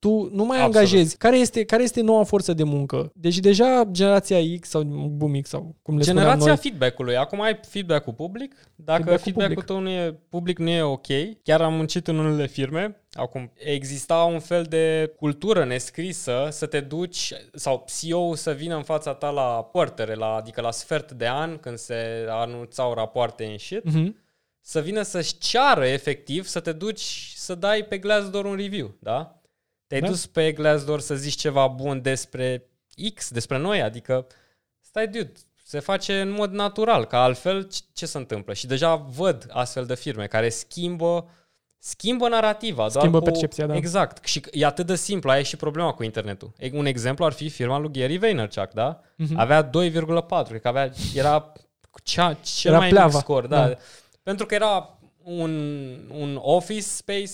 tu nu mai Absolut. angajezi. Care este, care este noua forță de muncă? Deci deja generația X sau Boom X sau cum le spuneam Generația noi. feedback-ului. Acum ai feedback-ul public. Dacă Feedback-ul feedback-ul, tău nu e public, nu e ok. Chiar am muncit în unele firme. Acum, exista un fel de cultură nescrisă să te duci sau CEO să vină în fața ta la portere, la, adică la sfert de an, când se anunțau rapoarte în shit, Mhm. să vină să-și ceară efectiv să te duci să dai pe Glassdoor un review, da? Te-ai Da. dus pe Glassdoor să zici ceva bun despre X, despre noi, adică stai dude, se face în mod natural, că altfel ce- ce se întâmplă? Și deja văd astfel de firme care schimbă schimbă narativa. doar Schimbă cu, percepția, da. Exact. Și e atât de simplu, aia e și problema cu internetul. E- Un exemplu ar fi firma lui Gary Vaynerchuk, da? Mhm. Avea 2,4, cred că avea, era cea, cel Era mai pleava, mic scor, da. da. Pentru că era un, un office space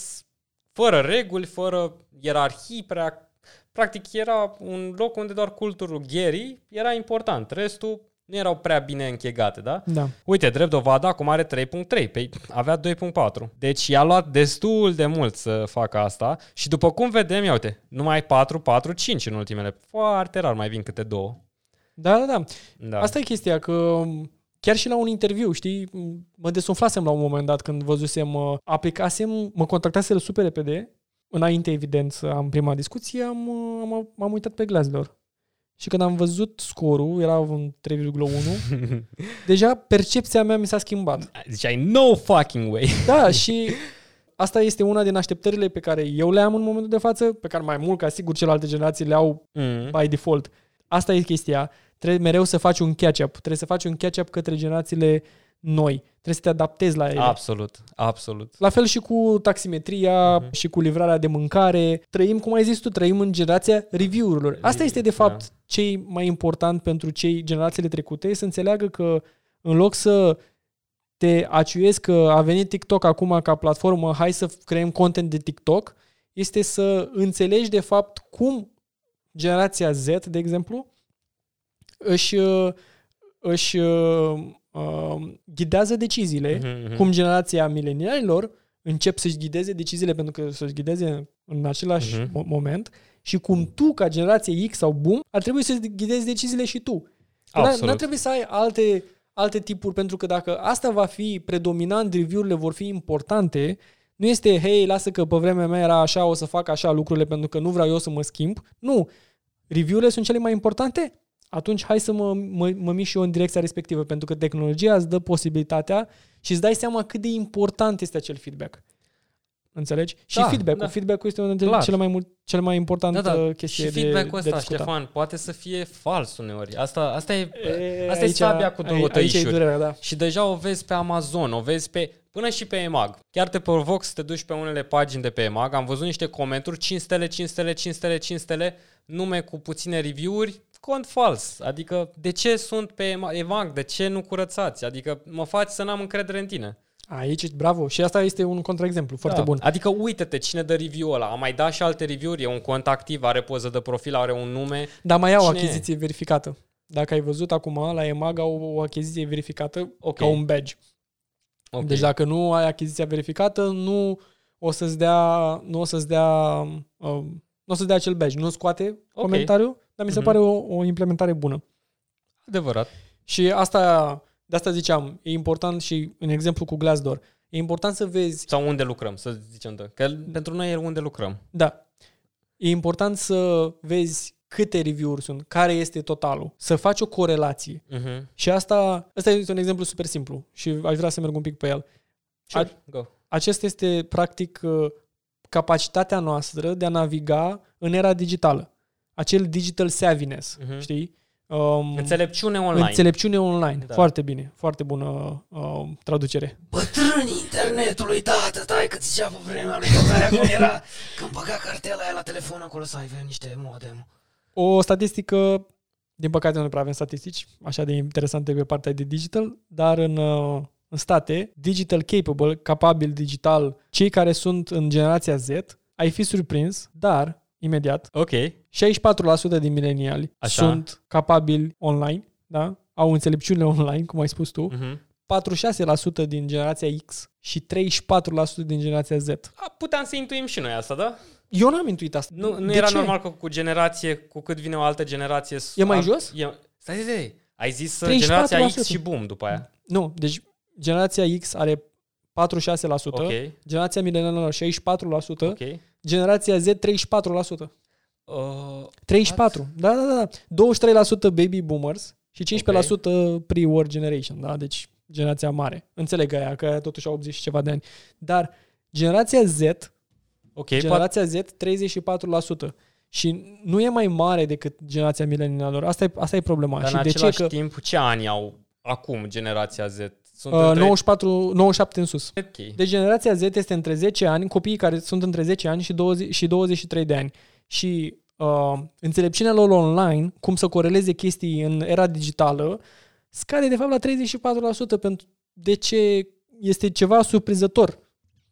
fără reguli, fără ierarhii, prea, practic era un loc unde doar culturul Gary era important. Restul nu erau prea bine închegate, da? Da. Uite, drept dovadă, acum are 3.3, pe avea 2.4. Deci i-a luat destul de mult să facă asta și după cum vedem, ia uite, numai 4, 4, 5 în ultimele. Foarte rar mai vin câte două. Da, da, da. Da. Asta e chestia, că chiar și la un interviu, știi, mă desumflasem la un moment dat când văzusem, uh, aplicasem, mă contactaseră super repede, înainte, evident, să am prima discuție, am, uh, am, m-am uitat pe Glassdoor. Și când am văzut scorul, era un 3,1, deja percepția mea mi s-a schimbat. Ziceai, no fucking way. Da, și asta este una din așteptările pe care eu le am în momentul de față, pe care mai mult ca sigur celelalte generații le au Mm. by default. Asta e chestia. Trebuie mereu să faci un catch-up. Trebuie să faci un catch-up către generațiile noi. Trebuie să te adaptezi la ele. Absolut, absolut. La fel și cu taximetria Mhm. și cu livrarea de mâncare. Trăim, cum ai zis tu, trăim în generația review-urilor. Asta este, de fapt, Da. cei mai important pentru cei generațiile trecute, să înțeleagă că în loc să te aciuiesc că a venit TikTok acum ca platformă, hai să creăm content de TikTok, este să înțelegi de fapt cum generația Z, de exemplu, își, uh, își uh, uh, ghidează deciziile, Mhm, mhm. cum generația milenialilor încep să-și ghideze deciziile pentru că să-și ghideze în același Mhm. mo- moment și cum tu, ca generație X sau Boom, ar trebui să ghidezi deciziile și tu. Nu Absolut. ar trebui să ai alte, alte tipuri, pentru că dacă asta va fi predominant, review-urile vor fi importante, nu este, hei, lasă că pe vremea mea era așa, o să fac așa lucrurile pentru că nu vreau eu să mă schimb. Nu. Review-urile sunt cele mai importante? Atunci hai să mă, mă, mă mișc și eu în direcția respectivă, pentru că tehnologia îți dă posibilitatea și îți dai seama cât de important este acel feedback. Înțelegi? Și Da, feedback-ul. da. Feedback-ul este una dintre Clar. cele mai, mult, cele mai importante Da, da. chestii Și de, feedback-ul de ăsta, discutat. Ștefan, poate să fie fals uneori. Asta, asta e, E, asta e sabia cu două aici, aici e tăișuri. durerea, da. Și deja o vezi pe Amazon, o vezi pe până și pe EMAG. Chiar te provoc să te duci pe unele pagini de pe EMAG. Am văzut niște comenturi, 5 stele, 5 stele, 5 stele, 5 stele, nume cu puține review-uri, cont fals. Adică de ce sunt pe EMAG? EMAG? De ce nu curățați? Adică mă faci să n-am încredere în tine. Aici, bravo. Și asta este un contraexemplu foarte Da. bun. Adică uite-te cine dă review-ul ăla. Am mai dat și alte review-uri, e un cont activ, are poză de profil, are un nume. Dar mai au o Cine e? achiziție verificată. Dacă ai văzut acum, la EMAG au o achiziție verificată Ok. ca un badge. Ok. Deci dacă nu ai achiziția verificată, nu o să-ți dea, nu o să-ți dea, uh, nu o să-ți dea acel badge. Nu scoate Ok. comentariul, dar mi se Mhm. pare o, o implementare bună. Adevărat. Și asta, de asta ziceam, e important și în exemplu cu Glassdoor, e important să vezi, Sau unde lucrăm, să zicem. da. Că pentru noi e unde lucrăm. da, e important să vezi câte review-uri sunt, care este totalul, să faci o corelație. Uh-huh. Și asta, asta este un exemplu super simplu și aș vrea să merg un pic pe el. Sure. Go. Acesta este, practic, uh, capacitatea noastră de a naviga în era digitală. Acel digital savviness, Mhm. știi? Um, Înțelepciune online. Înțelepciune online. Da. Foarte bine. Foarte bună uh, traducere. Bătrânii internetului, tată, stai că zicea pe vremea lui Băgarea cum era Când băga cartela aia la telefon acolo să ai niște modem O statistică, din păcate nu prea avem statistici așa de interesante pe partea de digital, dar în, uh, în state, digital capable, capabil digital, cei care sunt în generația Z, ai fi surprins, dar, imediat, Ok. 64% din mileniali Așa. sunt capabili online, da? au înțelepciune online, cum ai spus tu, Uh-huh. 46% din generația X și 34% din generația Z. Puteam să intuim și noi asta, da? Eu n-am intuit asta. Nu, nu De era ce? normal că cu generație, cu cât vine o altă generație... E mai a- jos? E, stai, stai, stai. Ai zis uh, 34%. generația X și boom după aia. Nu, deci generația X are 46%, Ok, generația milenială 64%, ok. generația Z 34%. Uh, 34, da, da, da. 23% baby boomers și 15% pre-war generation, da? Deci generația mare. Înțeleg aia, că aia totuși au 80 și ceva de ani. Dar generația Z, ok, poate... generația Z 34%. Și nu e mai mare decât generația milenialilor. Asta e, asta e problema. Dar și în de ce? același Că timp, ce ani au acum generația Z? Sunt uh, între... 94, 97 în sus. Ok. Deci generația Z este între 10 ani, copiii care sunt între 10 ani și, 20, și 23 de ani. Și uh, înțelepciunea lor online, cum să coreleze chestii în era digitală, scade de fapt la 34% pentru de ce este ceva surprinzător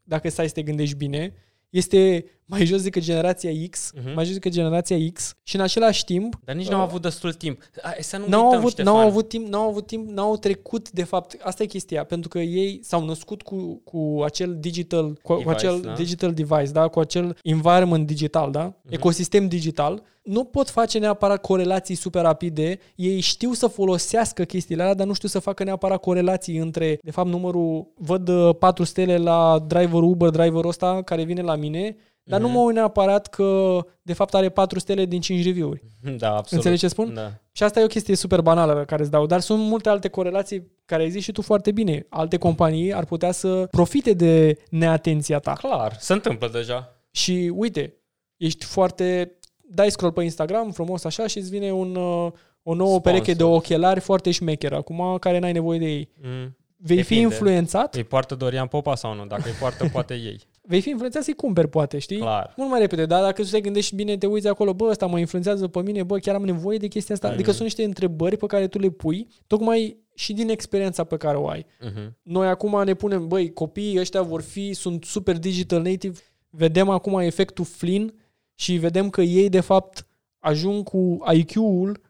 dacă stai să te gândești bine. Este mai jos decât generația X, Mhm. mai jos decât generația X și în același timp Dar nici uh, n-au avut destul timp. Hai să nu N-au uităm, avut, Ștefan. n-au avut timp, n-au avut timp, n-au trecut de fapt. Asta e chestia, pentru că ei s-au născut cu, cu acel digital, cu, cu Device, acel da. digital device, da, cu acel environment digital, da, Mhm. ecosistem digital. Nu pot face neapărat corelații super rapide. Ei știu să folosească chestiile alea, dar nu știu să facă neapărat corelații între, de fapt, numărul, văd uh, 4 stele la driver Uber, driverul ăsta care vine la mine, dar nu Mhm. mă uit neapărat că, de fapt, are 4 stele din 5 review-uri. Da, absolut. Înțelegi ce spun? Da. Și asta e o chestie super banală pe care îți dau, dar sunt multe alte corelații care ai zis și tu foarte bine. Alte companii ar putea să profite de neatenția ta. Clar, se întâmplă deja. Și uite, ești foarte... Dai scroll pe Instagram frumos așa și îți vine un, uh, o nouă Sponsor. pereche de ochelari foarte șmecher acum, care n-ai nevoie de ei. Mm. Vei fi Depinde. influențat, Îi poartă Dorian Popa sau nu? Dacă îi poartă, poate ei. Vei fi influențat să-i cumperi, poate, știi? Clar. Mult mai repede, dar dacă tu te gândești bine, te uiți acolo, bă, ăsta mă influențează pe mine, bă, chiar am nevoie de chestia asta. Mhm. Adică sunt niște întrebări pe care tu le pui, tocmai și din experiența pe care o ai. Mhm. Noi acum ne punem, băi, copiii ăștia vor fi, sunt super digital native, vedem acum efectul Flynn și vedem că ei, de fapt, ajung cu IQ-ul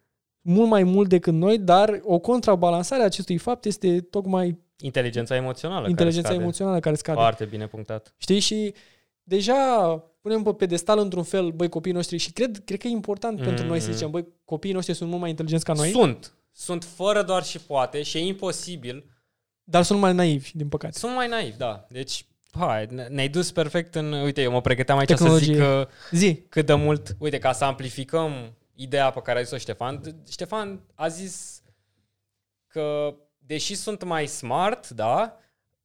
mult mai mult decât noi, dar o contrabalansare a acestui fapt este tocmai Inteligența emoțională. inteligența care scade. emoțională care scade. Foarte bine punctat. Știi? Și deja punem pe pedestal într-un fel, băi, copiii noștri și cred, cred că e important mm. pentru noi să Mhm. zicem, băi, copiii noștri sunt mult mai inteligenți ca noi, Sunt. Sunt fără doar și poate și e imposibil. dar sunt mai naivi, din păcate. Sunt mai naivi, da. Deci, hai, ne- ne-ai dus perfect în... Uite, eu mă pregăteam aici Tehnologie. să zic că Zi, cât de mult... Uite, ca să amplificăm ideea pe care a zis-o Ștefan, d- Ștefan a zis că, deși sunt mai smart, da,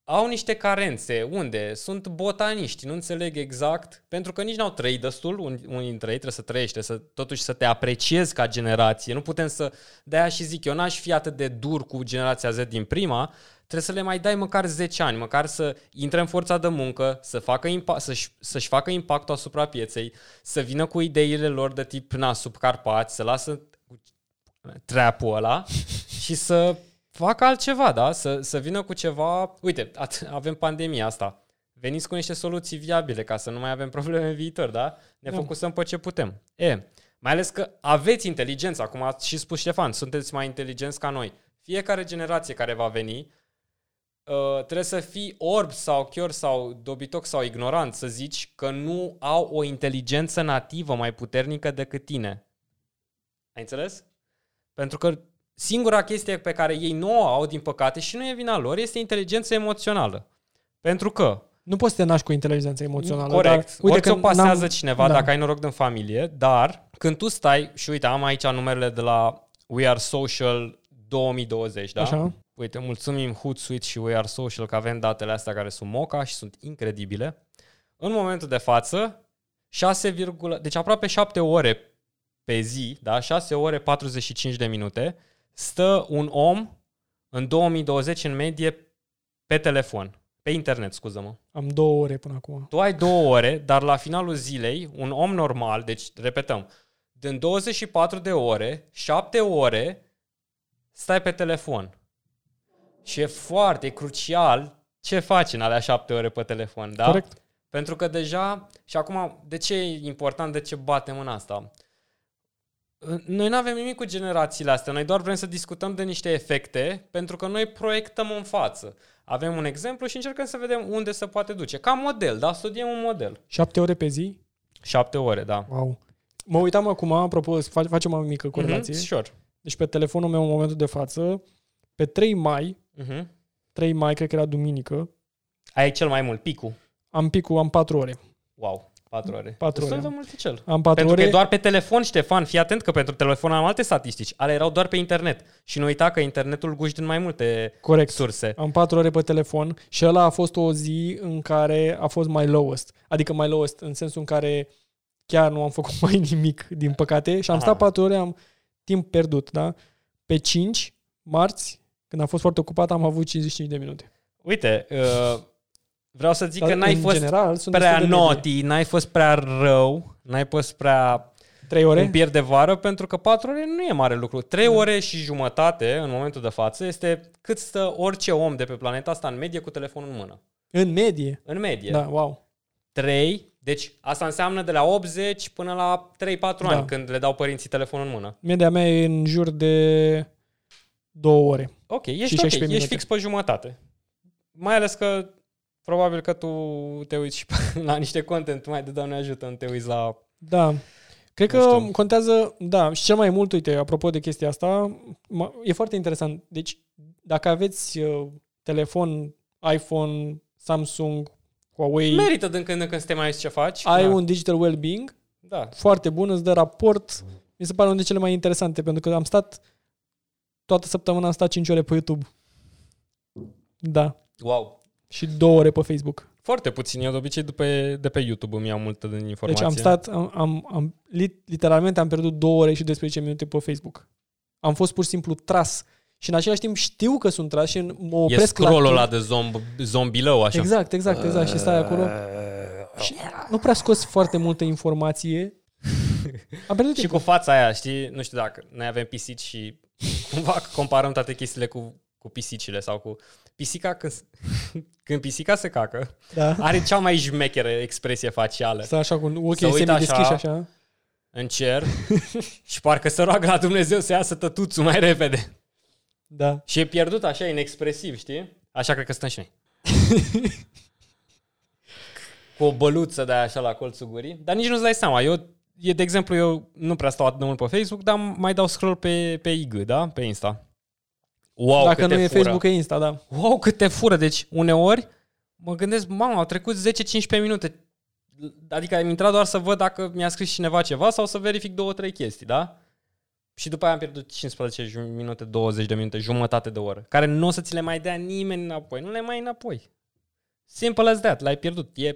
au niște carențe. Unde? Sunt botaniști, nu înțeleg exact, pentru că nici n-au trăit destul, un- unii dintre ei trebuie să trăiești, trebuie să, totuși să te apreciezi ca generație. Nu putem să, de-aia și zic, eu n-aș fi atât de dur cu generația Z din prima, trebuie să le mai dai măcar 10 ani, măcar să intre în forța de muncă, să facă impa- să-și, să-și facă impactul asupra pieței, să vină cu ideile lor de tip, na, sub Carpați, să lasă treapul ăla și să facă altceva, da? Să, să vină cu ceva... Uite, at- avem pandemia asta. Veniți cu niște soluții viabile ca să nu mai avem probleme în viitor, da? Ne Da. focusăm pe ce putem. E, mai ales că aveți inteligență, acum ați și spus Ștefan, sunteți mai inteligenți ca noi. Fiecare generație care va veni uh, trebuie să fii orb sau chior sau dobitoc sau ignorant să zici că nu au o inteligență nativă mai puternică decât tine. Ai înțeles? Pentru că singura chestie pe care ei nu o au, din păcate, și nu e vina lor, este inteligența emoțională. Pentru că, Nu poți să te naști cu inteligență emoțională. corect, Dar, uite ori că ți-o pasează n-am- cineva da. dacă ai noroc din familie, dar când tu stai, și uite, am aici numerele de la We Are Social 2020, da? Așa. Uite, mulțumim Hootsuite și We Are Social că avem datele astea care sunt moca și sunt incredibile. În momentul de față, 6, deci aproape 7 ore pe zi, da? 6 ore 45 de minute, stă un om în 2020 în medie pe telefon, pe internet, scuză-mă. Am două ore până acum. Tu ai două ore, dar la finalul zilei, un om normal, deci, repetăm, din 24 de ore, 7 ore stai pe telefon. Și e foarte e crucial ce faci în alea 7 ore pe telefon, da? Corect. Pentru că deja, și acum, de ce e important, de ce batem în asta? Noi nu avem nimic cu generațiile astea, noi doar vrem să discutăm de niște efecte, pentru că noi proiectăm în față. Avem un exemplu și încercăm să vedem unde se poate duce. Ca model, da? Studiem un model. Șapte ore pe zi? Șapte ore, da. Wow. Mă uitam acum, apropo, să fac- facem o mică corelație. Mhm, sure. Deci pe telefonul meu în momentul de față, pe 3 mai, Mhm. 3 mai, cred că era duminică, Ai cel mai mult, picul. am picul, am 4 ore. Wow, patru ore. Patru Destul ore. de multicel. Am 4 Pentru ore. că e doar pe telefon, Ștefan, fii atent că pentru telefon am alte statistici. Ale erau doar pe internet. Și nu uita că internetul guși din mai multe Corect. surse. Am 4 ore pe telefon și ăla a fost o zi în care a fost mai lowest. Adică mai lowest în sensul în care chiar nu am făcut mai nimic, din păcate. Și am Aha. stat 4 ore, am timp pierdut, da? Pe 5, marți, când am fost foarte ocupat, am avut 55 de minute. Uite, uh, vreau să zic Dar că n-ai în fost general, sunt prea destul de medie. naughty, n-ai fost prea rău, n-ai fost prea 3 un ore? pierd de vară, pentru că 4 ore nu e mare lucru. 3 ore și jumătate, în momentul de față, este cât stă orice om de pe planeta asta în medie cu telefonul în mână. În medie. În medie. Da, wow. 3, deci asta înseamnă de la 80 până la 3-4 Da. ani când le dau părinții telefonul în mână. Media mea e în jur de 2 ore. Ok, ești, Și ok, 16 ești minute. fix pe jumătate. Mai ales că probabil că tu te uiți și la niște content mai de Doamne ajută, nu te uiți la... Da. Cred Nu că știu. contează, da, și cel mai mult, uite, apropo de chestia asta, mă- e foarte interesant. Deci, dacă aveți uh, telefon, iPhone, Samsung, Huawei, Merită din când în când să te mai uiți ce faci. ai Da. un digital well-being Da. foarte bun, îți dă raport. Mi se pare unul dintre cele mai interesante, pentru că am stat toată săptămâna am stat 5 ore pe YouTube. Da. Wow. Și 2 ore pe Facebook. Foarte puțin. Eu de obicei de pe, de pe YouTube îmi iau multă din informație. Deci am stat, am, am, am lit, literalmente am pierdut 2 ore și 12 minute pe Facebook. Am fost pur și simplu tras. Și în același timp știu că sunt tras și mă E opresc la scroll-ul timp. ăla de zomb, zombilău, așa. Exact, exact, exact. Și stai acolo. Și nu prea scos foarte multă informație. Am pierdut Și timp. cu fața aia, știi, nu știu dacă noi avem pisici și cumva comparăm toate chestiile cu, cu pisicile sau cu... Pisica, când, când pisica se cacă, Da. are cea mai jmecheră expresie facială. Stai așa cu ochii Să uită semi-deschiși așa. așa. În cer și parcă se roagă la Dumnezeu să iasă tătuțul mai repede. Da. Și e pierdut așa, inexpresiv, știi? Așa cred că stăm și noi. cu o băluță de aia așa la colțul gurii. Dar nici nu-ți dai seama. Eu, e, de exemplu, eu nu prea stau atât de mult pe Facebook, dar mai dau scroll pe, pe IG, da? Pe Insta. Wow, Dacă câte nu e fură. Facebook, e Insta, da. Wow, câte fură. Deci, uneori, mă gândesc, mamă, au trecut 10-15 minute. Adică am intrat doar să văd dacă mi-a scris cineva ceva sau să verific două, trei chestii, da? Și după aia am pierdut 15 ju- minute, 20 de minute, jumătate de oră, care nu o să ți le mai dea nimeni înapoi. Nu le mai ai înapoi. Simple as that, l-ai pierdut. E...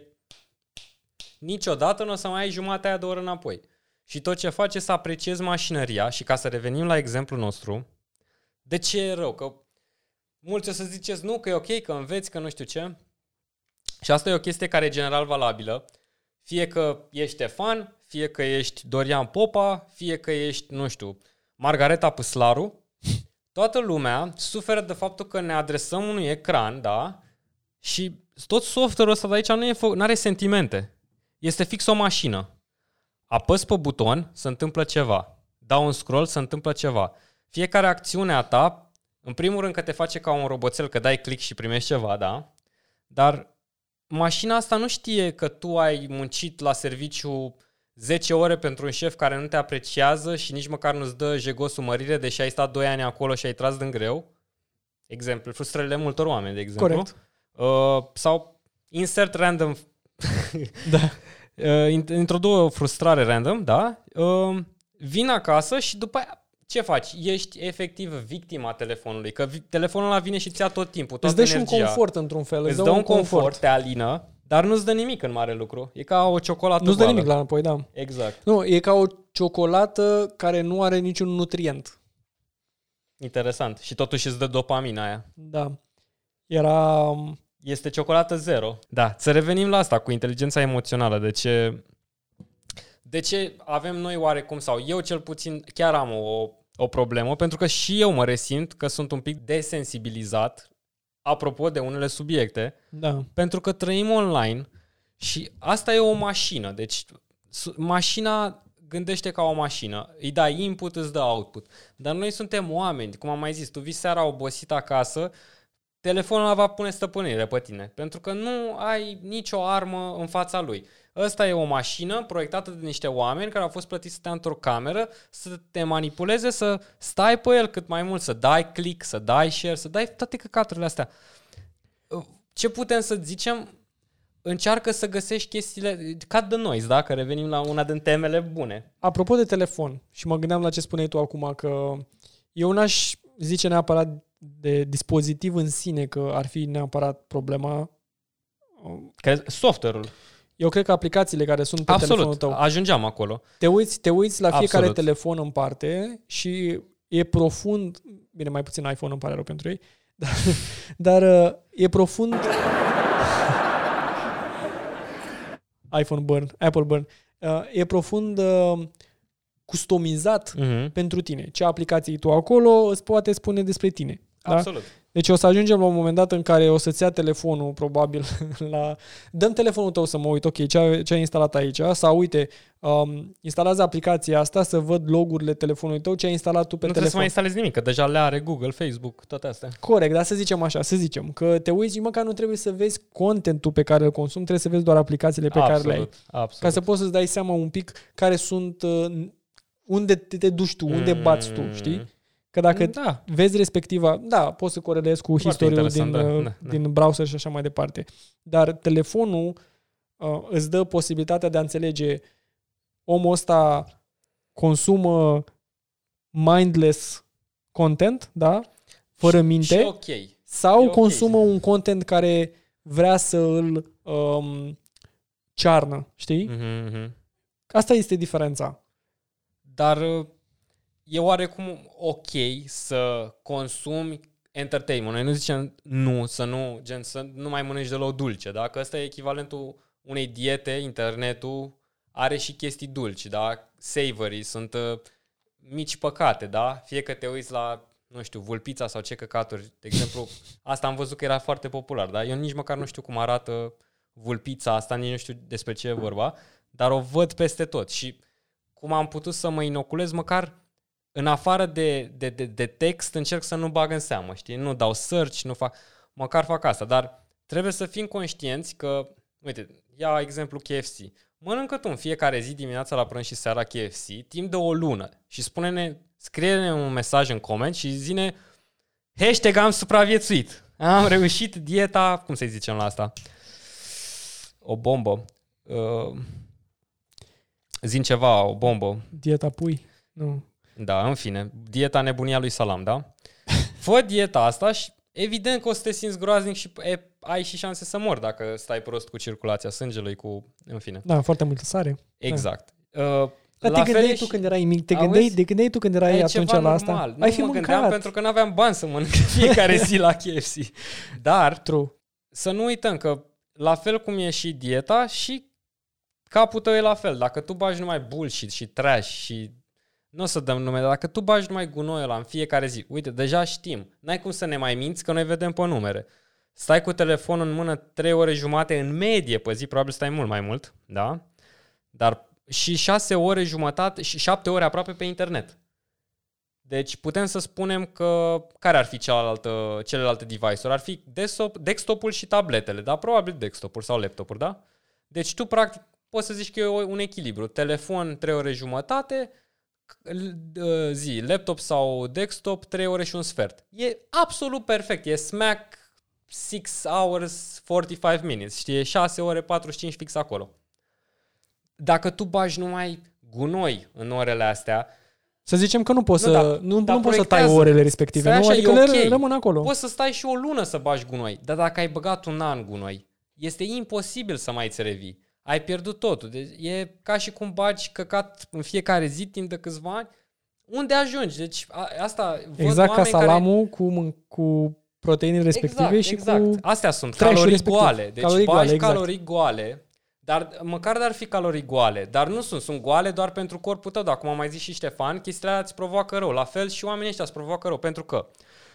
Niciodată nu o să mai ai jumatea aia de oră înapoi. Și tot ce faci e să apreciezi mașinăria și ca să revenim la exemplul nostru, de ce e rău? Că mulți o să ziceți, nu, că e ok, că înveți, că nu știu ce. Și asta e o chestie care e general valabilă. Fie că ești Ștefan, fie că ești Dorian Popa, fie că ești, nu știu, Margareta Păslaru, toată lumea suferă de faptul că ne adresăm unui ecran, da? Și tot software-ul ăsta de aici nu e fă- are sentimente. Este fix o mașină. Apăs pe buton, se întâmplă ceva. Dau un scroll, se întâmplă ceva. Fiecare acțiune a ta, în primul rând că te face ca un roboțel, că dai click și primești ceva, da? Dar mașina asta nu știe că tu ai muncit la serviciu 10 ore pentru un șef care nu te apreciază și nici măcar nu-ți dă jegosul mărire, deși ai stat 2 ani acolo și ai tras din greu. Exemplu, frustrările multor oameni, de exemplu. Corect. Uh, sau insert random. Da. uh, int- introdu o frustrare random, da? Uh, vin acasă și după aia ce faci? Ești efectiv victima telefonului, că vi- telefonul ăla vine și ți ia tot timpul, toată Îți dă și un energia. confort într-un fel. Îți dă un confort, te alină, dar nu-ți dă nimic în mare lucru. E ca o ciocolată Nu-ți dă goală. nimic la înapoi, da. Exact. Nu, e ca o ciocolată care nu are niciun nutrient. Interesant. Și totuși îți dă dopamina aia. Da. Era... Este ciocolată zero. Da, să revenim la asta cu inteligența emoțională. De ce, de ce avem noi oarecum, sau eu cel puțin chiar am o, o problemă, pentru că și eu mă resimt că sunt un pic desensibilizat apropo de unele subiecte, Da. pentru că trăim online și asta e o mașină. Deci su- mașina gândește ca o mașină. Îi dai input, îți dă output. Dar noi suntem oameni, cum am mai zis, tu vii seara obosit acasă, telefonul ăla va pune stăpânire pe tine, pentru că nu ai nicio armă în fața lui. Ăsta e o mașină proiectată de niște oameni care au fost plătiți să te într-o cameră, să te manipuleze, să stai pe el cât mai mult, să dai click, să dai share, să dai toate căcaturile astea. Ce putem să zicem? Încearcă să găsești chestiile, ca de noi, da? Că revenim la una din temele bune. Apropo de telefon, și mă gândeam la ce spuneai tu acum, că eu n-aș zice neapărat de dispozitiv în sine că ar fi neapărat problema. Că software-ul. Eu cred că aplicațiile care sunt pe telefonul Absolut. tău, Ajungeam acolo. te uiți, te uiți la fiecare Absolut. telefon în parte și e profund, bine, mai puțin iPhone îmi pare rău pentru ei, dar, dar uh, e profund iPhone burn, Apple burn, uh, e profund uh, customizat Mm-hmm. pentru tine. Ce aplicații tu acolo îți poate spune despre tine. Da? Absolut. Deci o să ajungem la un moment dat în care o să-ți ia telefonul, probabil, la... Dăm telefonul tău să mă uit, ok, ce, a- ce ai instalat aici? Sau, uite, um, instalează aplicația asta să văd logurile telefonului tău, ce ai instalat tu pe nu trebuie să telefon. mai instalezi nimic, că deja le are Google, Facebook, toate astea. Corect, dar să zicem așa, să zicem că te uiți și măcar nu trebuie să vezi contentul pe care îl consumi, trebuie să vezi doar aplicațiile pe care le ai. absolut, absolut. Ca să poți să-ți dai seama un pic care sunt, uh, unde te, te duci tu, unde bați tu, Mm. știi? Că dacă da. vezi respectiva, da, poți să corelezi cu Foarte istoriul din, interesant, da, uh, da, da. din browser și așa mai departe. Dar telefonul uh, îți dă posibilitatea de a înțelege omul ăsta consumă mindless content, da? Fără minte. Și ok. sau e ok. consumă un content care vrea să îl um, cearnă, știi? Mm-hmm. Asta este diferența. Dar uh, e oarecum ok să consumi entertainment. Noi nu zicem nu, să nu, gen să nu mai mănânci deloc dulce, da? Că ăsta e echivalentul unei diete, internetul are și chestii dulci, da? Savory, sunt uh, mici păcate, da? Fie că te uiți la, nu știu, vulpița sau ce căcaturi. De exemplu, asta am văzut că era foarte popular, da? Eu nici măcar nu știu cum arată vulpița asta, nici nu știu despre ce e vorba, dar o văd peste tot și cum am putut să mă inoculez măcar în afară de, de, de, de text, încerc să nu bag în seamă, știi? Nu dau search, nu fac, măcar fac asta, dar trebuie să fim conștienți că, uite, ia exemplu KFC. Mănâncă tu în fiecare zi dimineața la prânz și seara KFC, timp de o lună și spune-ne, scrie-ne un mesaj în coment și zine hashtag am supraviețuit. Am reușit dieta, cum să-i zicem la asta? O bombă. Uh, zin ceva, o bombă. Dieta pui? Nu. Da, în fine, dieta nebunia lui Salam, da? Fă dieta asta și evident că o să te simți groaznic și e ai și șanse să mori dacă stai prost cu circulația sângelui, cu... în fine. Da, foarte multă sare. Exact. Uh, Dar la te fel gândeai e tu și- când erai mic, te Auzi? gândeai, te gândeai tu când erai e atunci ceva la asta? normal. Ai nu fi mă gândeam mâncat. pentru că nu aveam bani să mănânc fiecare zi la KFC. Dar True. să nu uităm că la fel cum e și dieta și capul tău e la fel. Dacă tu bagi numai bullshit și trash și nu o să dăm nume, dar dacă tu bagi numai gunoiul ăla în fiecare zi, uite, deja știm, n-ai cum să ne mai minți că noi vedem pe numere. Stai cu telefonul în mână 3 ore jumate în medie pe zi, probabil stai mult mai mult, da? Dar și 6 ore jumătate și 7 ore aproape pe internet. Deci putem să spunem că care ar fi cealaltă, celelalte device-uri? Ar fi desktop, desktop-ul și tabletele, da? Probabil desktop-uri sau laptop-uri, da? Deci tu practic poți să zici că e o- un echilibru. Telefon 3 ore jumătate, l- uh, zi, laptop sau desktop 3 ore și un sfert. E absolut perfect. E smack 6 hours 45 minutes. Știi? E 6 ore 45 fix acolo. Dacă tu bagi numai gunoi în orele astea, Să zicem că nu poți Nu, să, da, nu, dar nu poți să tai proiectează. orele respective, Stai nu? așa, Adică e le ok. rămân acolo. Poți să stai și o lună să bagi gunoi, dar dacă ai băgat un an gunoi, este imposibil să mai îți revii. Ai pierdut totul. Deci e ca și cum bagi căcat în fiecare zi timp de câțiva ani. Unde ajungi? Deci a, asta văd Exact ca oameni care- salamul cu, mân- cu proteinele respective exact, și exact. cu... Astea sunt trash-ul calorii respectiv. goale. Deci Calorii bagi goale, exact. calorii goale, dar măcar dar fi calorii goale, dar nu sunt, sunt goale doar pentru corpul tău, dar cum a mai zis și Ștefan, chestiile alea îți provoacă rău. La fel și oamenii ăștia îți provoacă rău, pentru că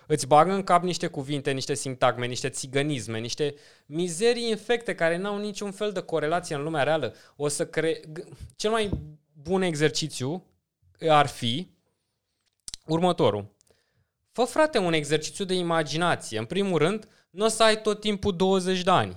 îți bagă în cap niște cuvinte, niște sintagme, niște țigănisme, niște mizerii infecte care n-au niciun fel de corelație în lumea reală. O să cre... g- Cel mai bun exercițiu ar fi următorul. Fă, frate, un exercițiu de imaginație. În primul rând, nu o să ai tot timpul 20 de ani.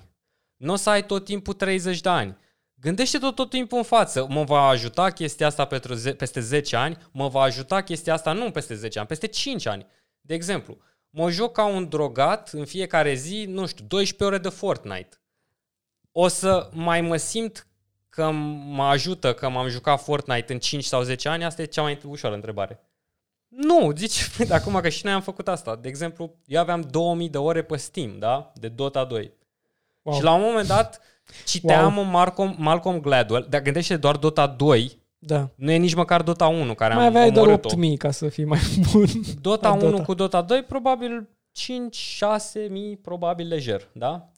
Nu o să ai tot timpul 30 de ani. Gândește tot, tot timpul în față. Mă va ajuta chestia asta pentru ze- peste 10 ani? Mă va ajuta chestia asta nu peste 10 ani, peste 5 ani. De exemplu, mă joc ca un drogat în fiecare zi, nu știu, 12 ore de Fortnite. O să mai mă simt că mă ajută că m-am jucat Fortnite în 5 sau 10 ani? Asta e cea mai ușoară întrebare. Nu, zici, de acum că și noi am făcut asta. De exemplu, eu aveam 2000 de ore pe Steam, da? De Dota 2. Wow. Și la un moment dat citeam wow. Malcolm, Malcolm Gladwell, dar gândește doar Dota 2, Da. nu e nici măcar Dota 1 care Mai am aveai doar omorât-o. 8000 ca să fii mai bun. Dota la 1 Dota. cu Dota 2 probabil 5-6 mii probabil lejer, da?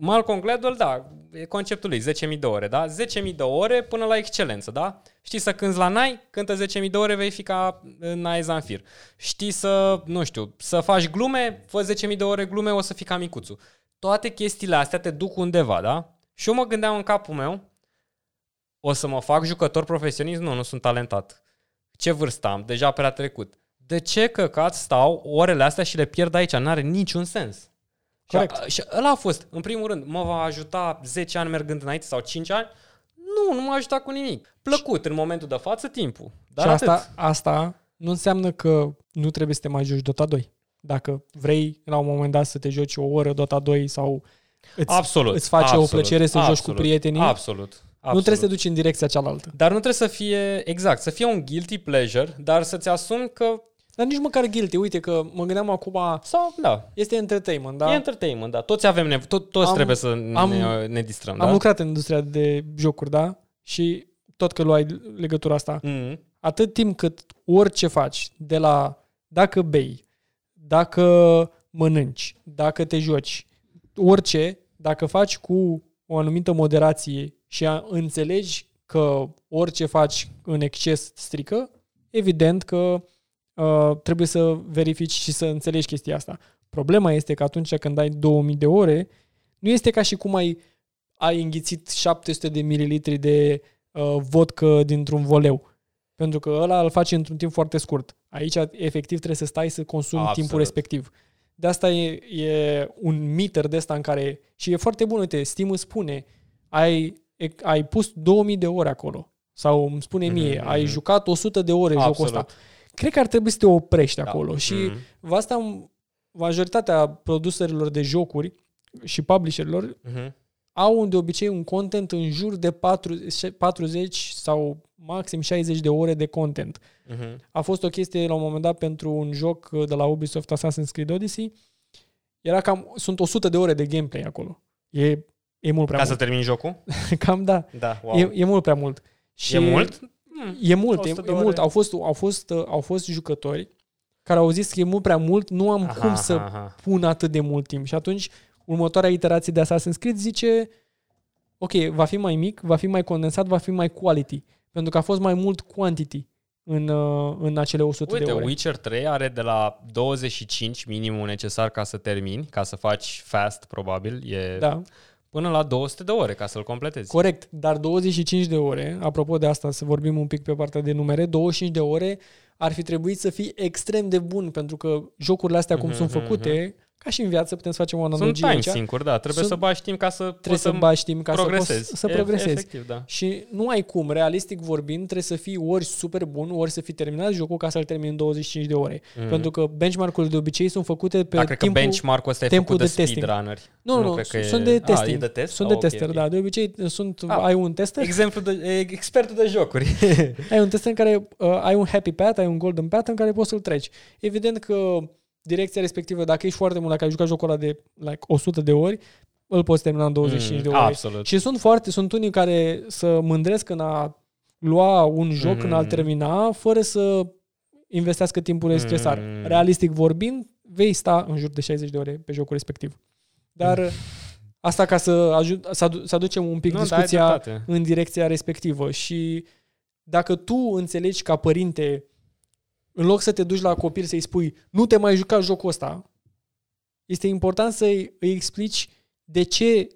Malcolm Gladwell, da, e conceptul lui, 10.000 de ore, da? 10.000 de ore până la excelență, da? Știi să cânți la Nai, cântă 10.000 de ore, vei fi ca Nai Zanfir. Știi să, nu știu, să faci glume, fă 10.000 de ore glume, o să fii ca micuțu. Toate chestiile astea te duc undeva, da? Și eu mă gândeam în capul meu, o să mă fac jucător profesionist? Nu, nu sunt talentat. Ce vârstă am? Deja prea trecut. De ce căcat stau orele astea și le pierd aici? N-are niciun sens. Corect. Și, a- și ăla a fost. În primul rând, mă va ajuta 10 ani mergând înainte sau 5 ani? Nu, nu m-a ajutat cu nimic. Plăcut în momentul de față timpul. Dar și asta, atât. asta nu înseamnă că nu trebuie să te mai joci Dota 2. Dacă vrei la un moment dat să te joci o oră Dota 2 sau îți, Absolut. îți face absolut, o plăcere să joci cu absolut, prietenii, Absolut. Absolut. nu trebuie să te duci în direcția cealaltă. Dar nu trebuie să fie, exact, să fie un guilty pleasure, dar să-ți asumi că, Dar nici măcar guilty. Uite că mă gândeam acum, sau, da, este entertainment, da. da? e entertainment, da. Toți avem nevoie, tot, toți Am- trebuie să am- ne, ne distrăm, Am da? lucrat în industria de jocuri, da? Și tot că luai legătura asta, Mm-hmm. atât timp cât orice faci, de la dacă bei, dacă mănânci, dacă te joci, orice, dacă faci cu o anumită moderație și a, înțelegi că orice faci în exces strică, evident că uh, trebuie să verifici și să înțelegi chestia asta. Problema este că atunci când ai 2000 de ore, nu este ca și cum ai, ai înghițit 700 de mililitri de uh, vodcă dintr-un voleu. Pentru că ăla îl faci într-un timp foarte scurt. Aici, efectiv, trebuie să stai să consumi Absolut. timpul respectiv. De asta e, e un meter de ăsta în care... Și e foarte bun, uite, Steam îți spune, ai, e- ai pus 2000 de ore acolo. Sau îmi spune mie, Mhm, ai mhm. jucat 100 de ore jocul Absolut. ăsta. Cred că ar trebui să te oprești Da. acolo. Și Mhm. mm. asta, majoritatea producerilor de jocuri și publisherilor Mhm. au de obicei un content în jur de 40 40 sau maxim 60 de ore de content. Mhm. A fost o chestie la un moment dat pentru un joc de la Ubisoft Assassin's Creed Odyssey. Era cam, sunt 100 de ore de gameplay acolo. E, e mult prea Ca mult. să termin jocul? Cam da. Da, wow. E, e mult prea mult. Și E mult? E mult, e, 100 de e ore. mult. Au fost, au, fost, uh, au fost jucători care au zis că e mult prea mult, nu am Aha, cum să aha, aha. pun atât de mult timp. Și atunci, următoarea iterație de Assassin's Creed zice, ok, va fi mai mic, va fi mai condensat, va fi mai quality. Pentru că a fost mai mult quantity în, uh, în acele 100 Uite, de ore. Witcher 3 are de la 25 minimul necesar ca să termini, ca să faci fast, probabil, e Da, până la 200 de ore ca să-l completezi. corect. Dar 25 de ore, apropo de asta, să vorbim un pic pe partea de numere, 25 de ore ar fi trebuit să fii extrem de bun, pentru că jocurile astea cum Mhm, sunt mhm, făcute, ca și în viață, putem să facem o Sunt analogie time aici, sincuri, da. Trebuie Sunt- să bagi timp ca să trebuie poți să bași timp ca să progresezi. poți să E- progresezi. Efectiv, da. Și nu ai cum, realistic vorbind, trebuie să fii ori super bun, ori să fii terminat jocul ca să-l termini în 25 de ore. Mhm. Pentru că benchmark-urile de obicei sunt făcute pe Dar cred că timpul... benchmark-ul ăsta e timpul făcut de, de testing. speedrunneri. nu, nu, cred că sunt e... de testing. A, e de test? Sunt Ah, de ok, tester, ok. da. De obicei sunt, Ah. ai un tester, Exemplu de, e expertul de jocuri. ai un tester în care uh, ai un happy path, ai un golden path în care poți să-l treci. Evident că direcția respectivă, dacă ești foarte mult, dacă ai jucat jocul ăla de like, 100 de ori, îl poți termina în 25 de ore. Mm, Absolut. Și sunt foarte, sunt unii care să mândresc în a lua un joc, Mhm. în a-l termina, fără să investească timpul necesar. Mhm. Realistic vorbind, vei sta în jur de 60 de ore pe jocul respectiv. Dar asta ca să, ajut, să, adu- să aducem un pic Nu, da, ai discuția dreptate. în direcția respectivă și dacă tu înțelegi ca părinte, în loc să te duci la copil să-i spui nu te mai juca jocul ăsta, este important să-i îi explici de ce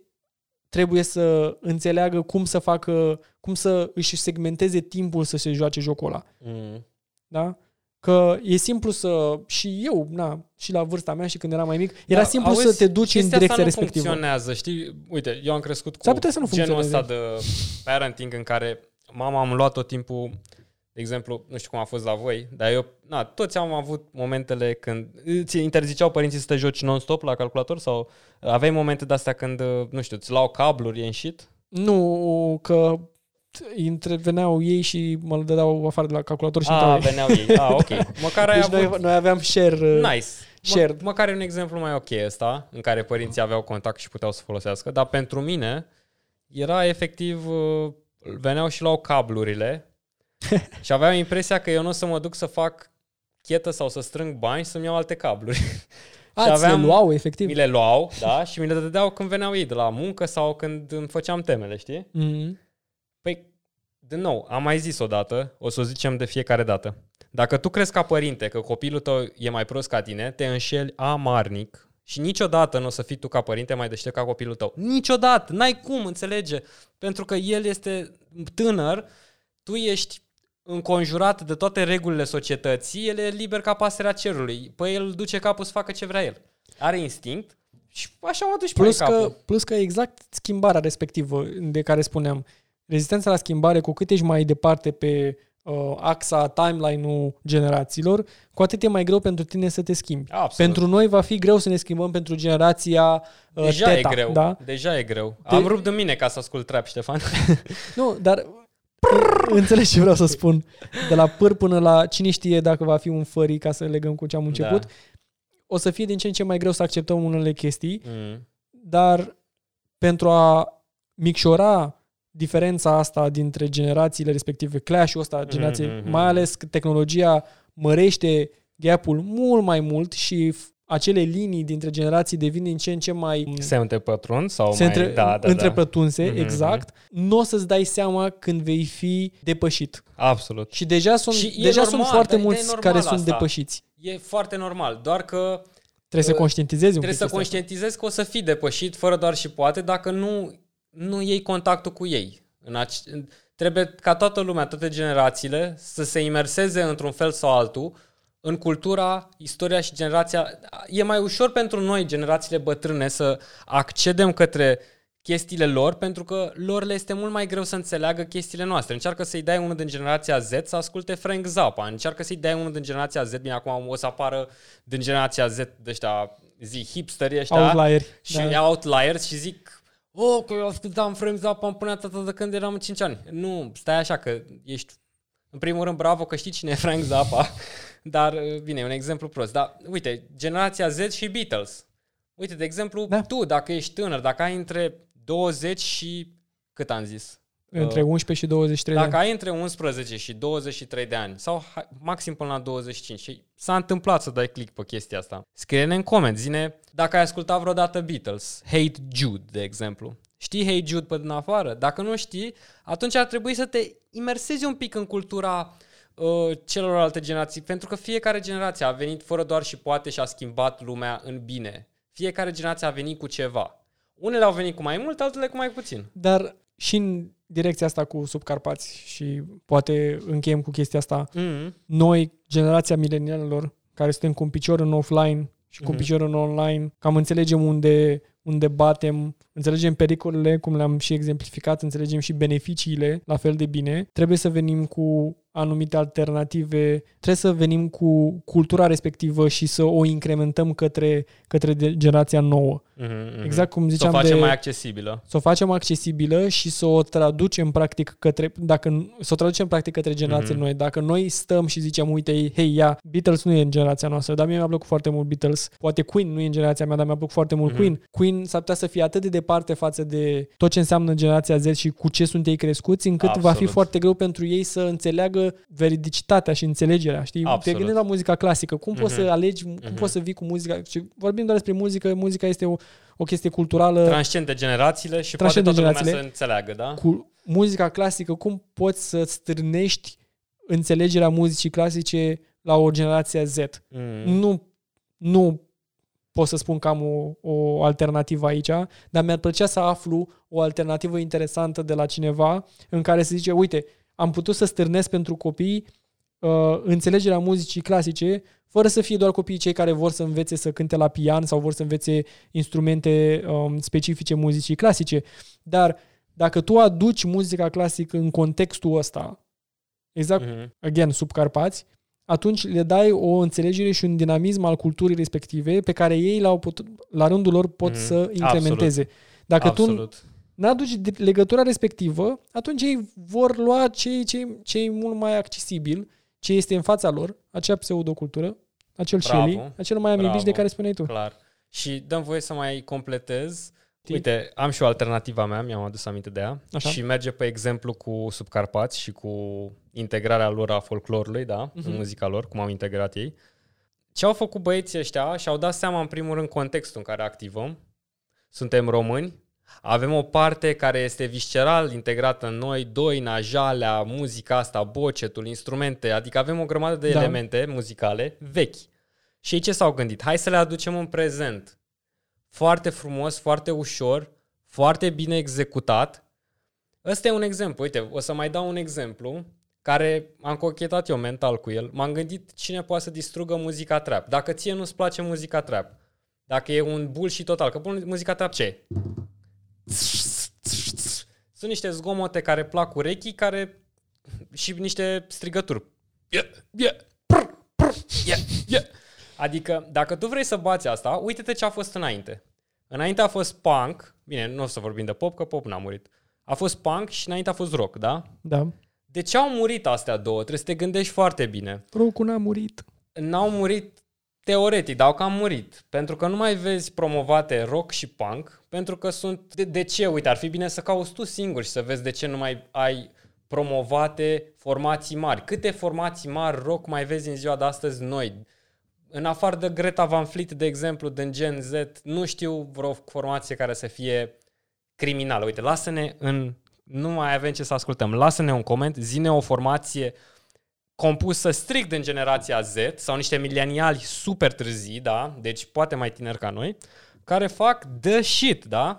trebuie să înțeleagă cum să facă, cum să își segmenteze timpul să se joace jocul ăla. Mm. Da? Că e simplu să... Și eu, na, și la vârsta mea și când eram mai mic, era Da, simplu auzi, să te duci în chestia direcția asta nu respectivă. funcționează, știi? Uite, eu am crescut cu S-ar putea să nu genul ăsta funcționeze. de parenting în care mama am luat tot timpul, de exemplu, nu știu cum a fost la voi, dar eu, na, toți am avut momentele când îți interziceau părinții să te joci non-stop la calculator sau aveai momente de-astea când, nu știu, îți luau cabluri, e shit? Nu, că interveneau ei și mă dădeau afară de la calculator și Ah, intrau ei. veneau ei. Ah, ok. Măcar ai Deci avut... noi, noi aveam share. uh, Nice. shared. Mă, măcar e un exemplu mai ok ăsta, în care părinții aveau contact și puteau să folosească, dar pentru mine era efectiv, uh, veneau și luau cablurile și aveam impresia că eu nu o să mă duc să fac chetă sau să strâng bani și să-mi iau alte cabluri. A, și ți le aveam- luau, efectiv. Mi le luau, da, și mi le dădeau când veneau ei de la muncă sau când îmi făceam temele, știi? Mm. Păi, din nou, am mai zis odată, o să o zicem de fiecare dată. Dacă tu crezi ca părinte că copilul tău e mai prost ca tine, te înșeli amarnic și niciodată nu o să fii tu ca părinte mai deștept ca copilul tău. Niciodată! N-ai cum, înțelege? Pentru că el este tânăr, tu ești înconjurat de toate regulile societății, el e liber ca pasărea cerului. Păi el duce capul să facă ce vrea el. Are instinct și așa o duci Plus pe că, capul. plus că exact schimbarea respectivă de care spuneam, rezistența la schimbare, cu cât ești mai departe pe uh, axa, timeline-ul generațiilor, cu atât e mai greu pentru tine să te schimbi. Absolut. Pentru noi va fi greu să ne schimbăm pentru generația uh, Deja teta, e greu. Da? Deja e greu. Te- Am rupt de mine ca să ascult trap, Ștefan. Nu, dar înțelegi ce vreau să spun. De la păr până la cine știe dacă va fi un fării ca să legăm cu ce am început, Da. o să fie din ce în ce mai greu să acceptăm unele chestii, Mm. dar pentru a micșora diferența asta dintre generațiile respective, clash-ul ăsta, generației, mhm. mai ales că tehnologia mărește gap-ul mult mai mult și f- acele linii dintre generații devin din ce în ce mai Se întrepătrund sau se mai... între, da, da, întrepătunse, Mhm, exact, nu o să-ți dai seama când vei fi depășit. da. Absolut. Și deja sunt, Și e deja normal, sunt foarte dar e mulți normal care sunt asta. depășiți. E foarte normal, doar că Trebuie să Uh, conștientizezi un trebuie pic să chestia asta. conștientizezi că o să fii depășit fără doar și poate dacă nu, nu iei contactul cu ei. În ace- în- trebuie ca toată lumea, toate generațiile să se imerseze într-un fel sau altul în cultura, istoria și generația. E mai ușor pentru noi, generațiile bătrâne, să accedem către chestiile lor, pentru că lor le este mult mai greu să înțeleagă chestiile noastre. Încearcă să-i dai unul din generația Z să asculte Frank Zappa, încearcă să-i dai unul din generația Z, bine, acum o să apară din generația Z de ăștia, zi, hipsterii ăștia, Outlieri. și da. da. outliers și zic Oh, că eu ascultam Frank Zappa, îmi punea tata de când eram în 5 ani. Nu, stai așa că ești... În primul rând, bravo că știi cine e Frank Zappa, dar, bine, e un exemplu prost. Dar, uite, generația Z și Beatles. Uite, de exemplu, Da. tu, dacă ești tânăr, dacă ai între 20 și... Cât am zis? Între Uh, 11 și 23 de Dacă ani. ai între 11 și 23 de ani sau hai- maxim până la 25 și s-a întâmplat să dai click pe chestia asta, scrie-ne în coment, zine dacă ai ascultat vreodată Beatles, Hate Jude, de exemplu. Știi Hate Jude pe din afară? Dacă nu știi, atunci ar trebui să te imersezi un pic în cultura uh, celorlalte generații, pentru că fiecare generație a venit fără doar și poate și a schimbat lumea în bine. Fiecare generație a venit cu ceva. Unele au venit cu mai mult, altele cu mai puțin. Dar și în direcția asta cu subcarpați și poate încheiem cu chestia asta, Mm-hmm. noi, generația milenialilor, care suntem cu un picior în offline și cu un Mhm. picior în online, cam înțelegem unde, unde batem, înțelegem pericolele, cum le-am și exemplificat, înțelegem și beneficiile la fel de bine. Trebuie să venim cu anumite alternative, trebuie să venim cu cultura respectivă și să o incrementăm către, către de- generația nouă. Mm-hmm. Exact cum Să o ziceam facem de... mai accesibilă. să o facem accesibilă și să o traducem practic către, dacă, să o traducem practic către generații Mhm. noi. Dacă noi stăm și zicem, uite, hei, ia, Beatles nu e în generația noastră, dar mie mi-a plăcut foarte mult Beatles. Poate Queen nu e în generația mea, dar mi-a plăcut foarte mult Mhm. Queen. Queen s-ar putea să fie atât de departe față de tot ce înseamnă generația Z și cu ce sunt ei crescuți, încât va fi Absolut. foarte greu pentru ei să înțeleagă veridicitatea și înțelegerea, știi? Te Absolut. gândești la muzica clasică, cum poți Mhm. să alegi, cum Mhm. poți să vii cu muzica, și vorbim doar despre muzică, muzica este o, o chestie culturală. Transcende generațiile și Transcende poate toată lumea generațiile. să înțeleagă, da? cu muzica clasică, cum poți să strânești înțelegerea muzicii clasice la o generație Z? Mm. Nu, nu pot să spun că am o, o alternativă aici, dar mi-ar plăcea să aflu o alternativă interesantă de la cineva în care să zice, uite, am putut să stârnesc pentru copii uh, înțelegerea muzicii clasice, fără să fie doar copiii cei care vor să învețe să cânte la pian sau vor să învețe instrumente um, specifice muzicii clasice. Dar dacă tu aduci muzica clasică în contextul ăsta, exact Mhm. again, sub Carpați, atunci le dai o înțelegere și un dinamism al culturii respective pe care ei la, putut, la rândul lor pot Mhm. să incrementeze. Dacă tu Absolut. nu aduci de- legătura respectivă, atunci ei vor lua ce ce ce e mult mai accesibil, ce este în fața lor, acea pseudocultură, acel Bravo. Shelly, acel Miami Bravo. Beach de care spuneai tu. Clar. Și dăm voie să mai completez. Știi. Uite, am și o alternativă a mea, mi-am adus aminte de ea. Așa. Și merge pe exemplu cu Subcarpați și cu integrarea lor a folclorului, da, Mhm. în muzica lor, cum au integrat ei. Ce au făcut băieții ăștia și-au dat seama, în primul rând, contextul în care activăm. Suntem români, avem o parte care este visceral integrată în noi, doi, najalea, muzica asta, bocetul, instrumente, adică avem o grămadă de Da. elemente muzicale vechi. Și ei ce s-au gândit? Hai să le aducem în prezent. Foarte frumos, foarte ușor, foarte bine executat. Ăsta e un exemplu. Uite, o să mai dau un exemplu care am cochetat eu mental cu el. M-am gândit cine poate să distrugă muzica trap. Dacă ție nu-ți place muzica trap, dacă e un bullshit total, că bun, muzica trap ce e? Sunt niște zgomote care plac urechii, care și niște strigături. Yeah, yeah, prr, prr, yeah, yeah. Adică, dacă tu vrei să bați asta, uite-te ce a fost înainte. Înainte a fost punk, bine, nu o să vorbim de pop, că pop n-a murit. A fost punk și înainte a fost rock, da? Da. De ce au murit astea două? Trebuie să te gândești foarte bine. Rocul n-a murit. N-au murit teoretic, dar au cam murit. Pentru că nu mai vezi promovate rock și punk, pentru că sunt... De, de ce? Uite, ar fi bine să cauți tu singur și să vezi de ce nu mai ai promovate formații mari. Câte formații mari rock mai vezi în ziua de astăzi noi? În afară de Greta Van Fleet, de exemplu, din Gen Z, nu știu vreo formație care să fie criminală. Uite, lasă-ne în... Nu mai avem ce să ascultăm. Lasă-ne un coment, zine o formație compusă strict din generația Z sau niște mileniali super târzii, da? Deci poate mai tineri ca noi, care fac the shit, da?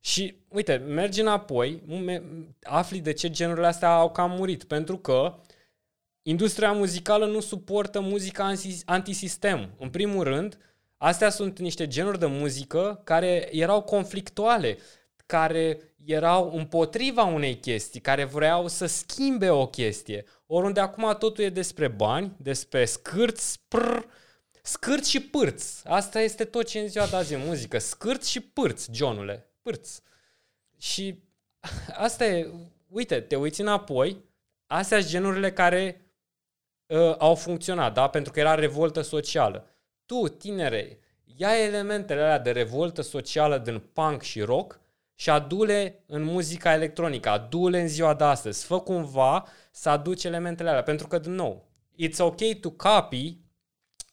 Și uite, mergi înapoi, me- afli de ce genurile astea au cam murit, pentru că industria muzicală nu suportă muzica anti- antisistem. În primul rând, astea sunt niște genuri de muzică care erau conflictuale, care erau împotriva unei chestii, care vreau să schimbe o chestie. Oriunde acum totul e despre bani, despre scârți, prr, scârți și pârți. Asta este tot ce în ziua de azi e muzică. Scârți și pârți, Johnule. Pârți. Și asta e, uite, te uiți înapoi, astea sunt genurile care uh, au funcționat, da? Pentru că era revoltă socială. Tu, tinere, ia elementele alea de revoltă socială din punk și rock și adule în muzica electronică, adule în ziua de astăzi. Fă cumva să aduci elementele alea, pentru că, din nou, it's okay to copy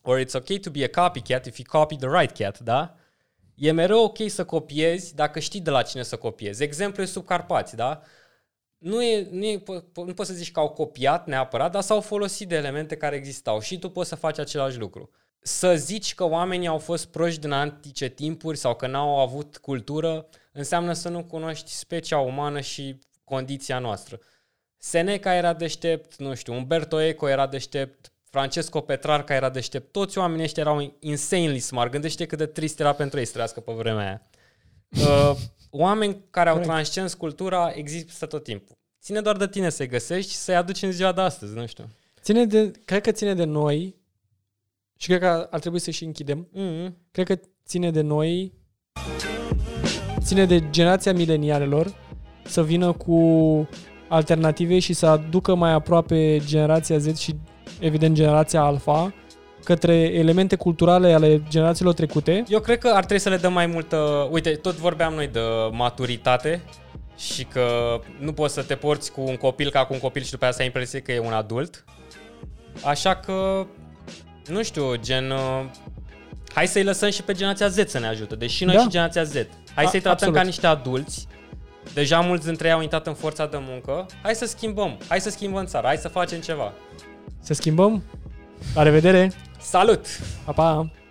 or it's okay to be a copycat if you copy the right cat, da? E mereu ok să copiezi dacă știi de la cine să copiezi. Exemplu e Subcarpați, da? Nu, e, nu, e, po- po- nu poți să zici că au copiat neapărat, dar s-au folosit de elemente care existau și tu poți să faci același lucru. Să zici că oamenii au fost proști din antice timpuri sau că n-au avut cultură, înseamnă să nu cunoști specia umană și condiția noastră. Seneca era deștept, nu știu, Umberto Eco era deștept, Francesco Petrarca era deștept, toți oamenii ăștia erau insanely smart. Gândește cât de trist era pentru ei să trăiască pe vremea aia. Uh, oameni care au Corect. transcens cultura există tot timpul. Ține doar de tine să-i găsești și să-i aduci în ziua de astăzi, nu știu. Ține de, cred că ține de noi și cred că ar trebui să și închidem. Mm-hmm. Cred că ține de noi, ține de generația milenialelor să vină cu alternative și să aducă mai aproape generația Z și evident generația Alpha către elemente culturale ale generațiilor trecute. Eu cred că ar trebui să le dăm mai multă... Uite, tot vorbeam noi de maturitate și că nu poți să te porți cu un copil ca cu un copil și după aia să ai impresie că e un adult. Așa că, nu știu, gen... uh, Hai să-i lăsăm și pe generația Z să ne ajute. Deci și noi Da. și generația Z. Hai A- să-i tratăm absolut. ca niște adulți. Deja mulți dintre ei au intrat în forța de muncă. Hai să schimbăm. Hai să schimbăm țara. Hai să facem ceva. Să schimbăm? La revedere! Salut! Pa, pa!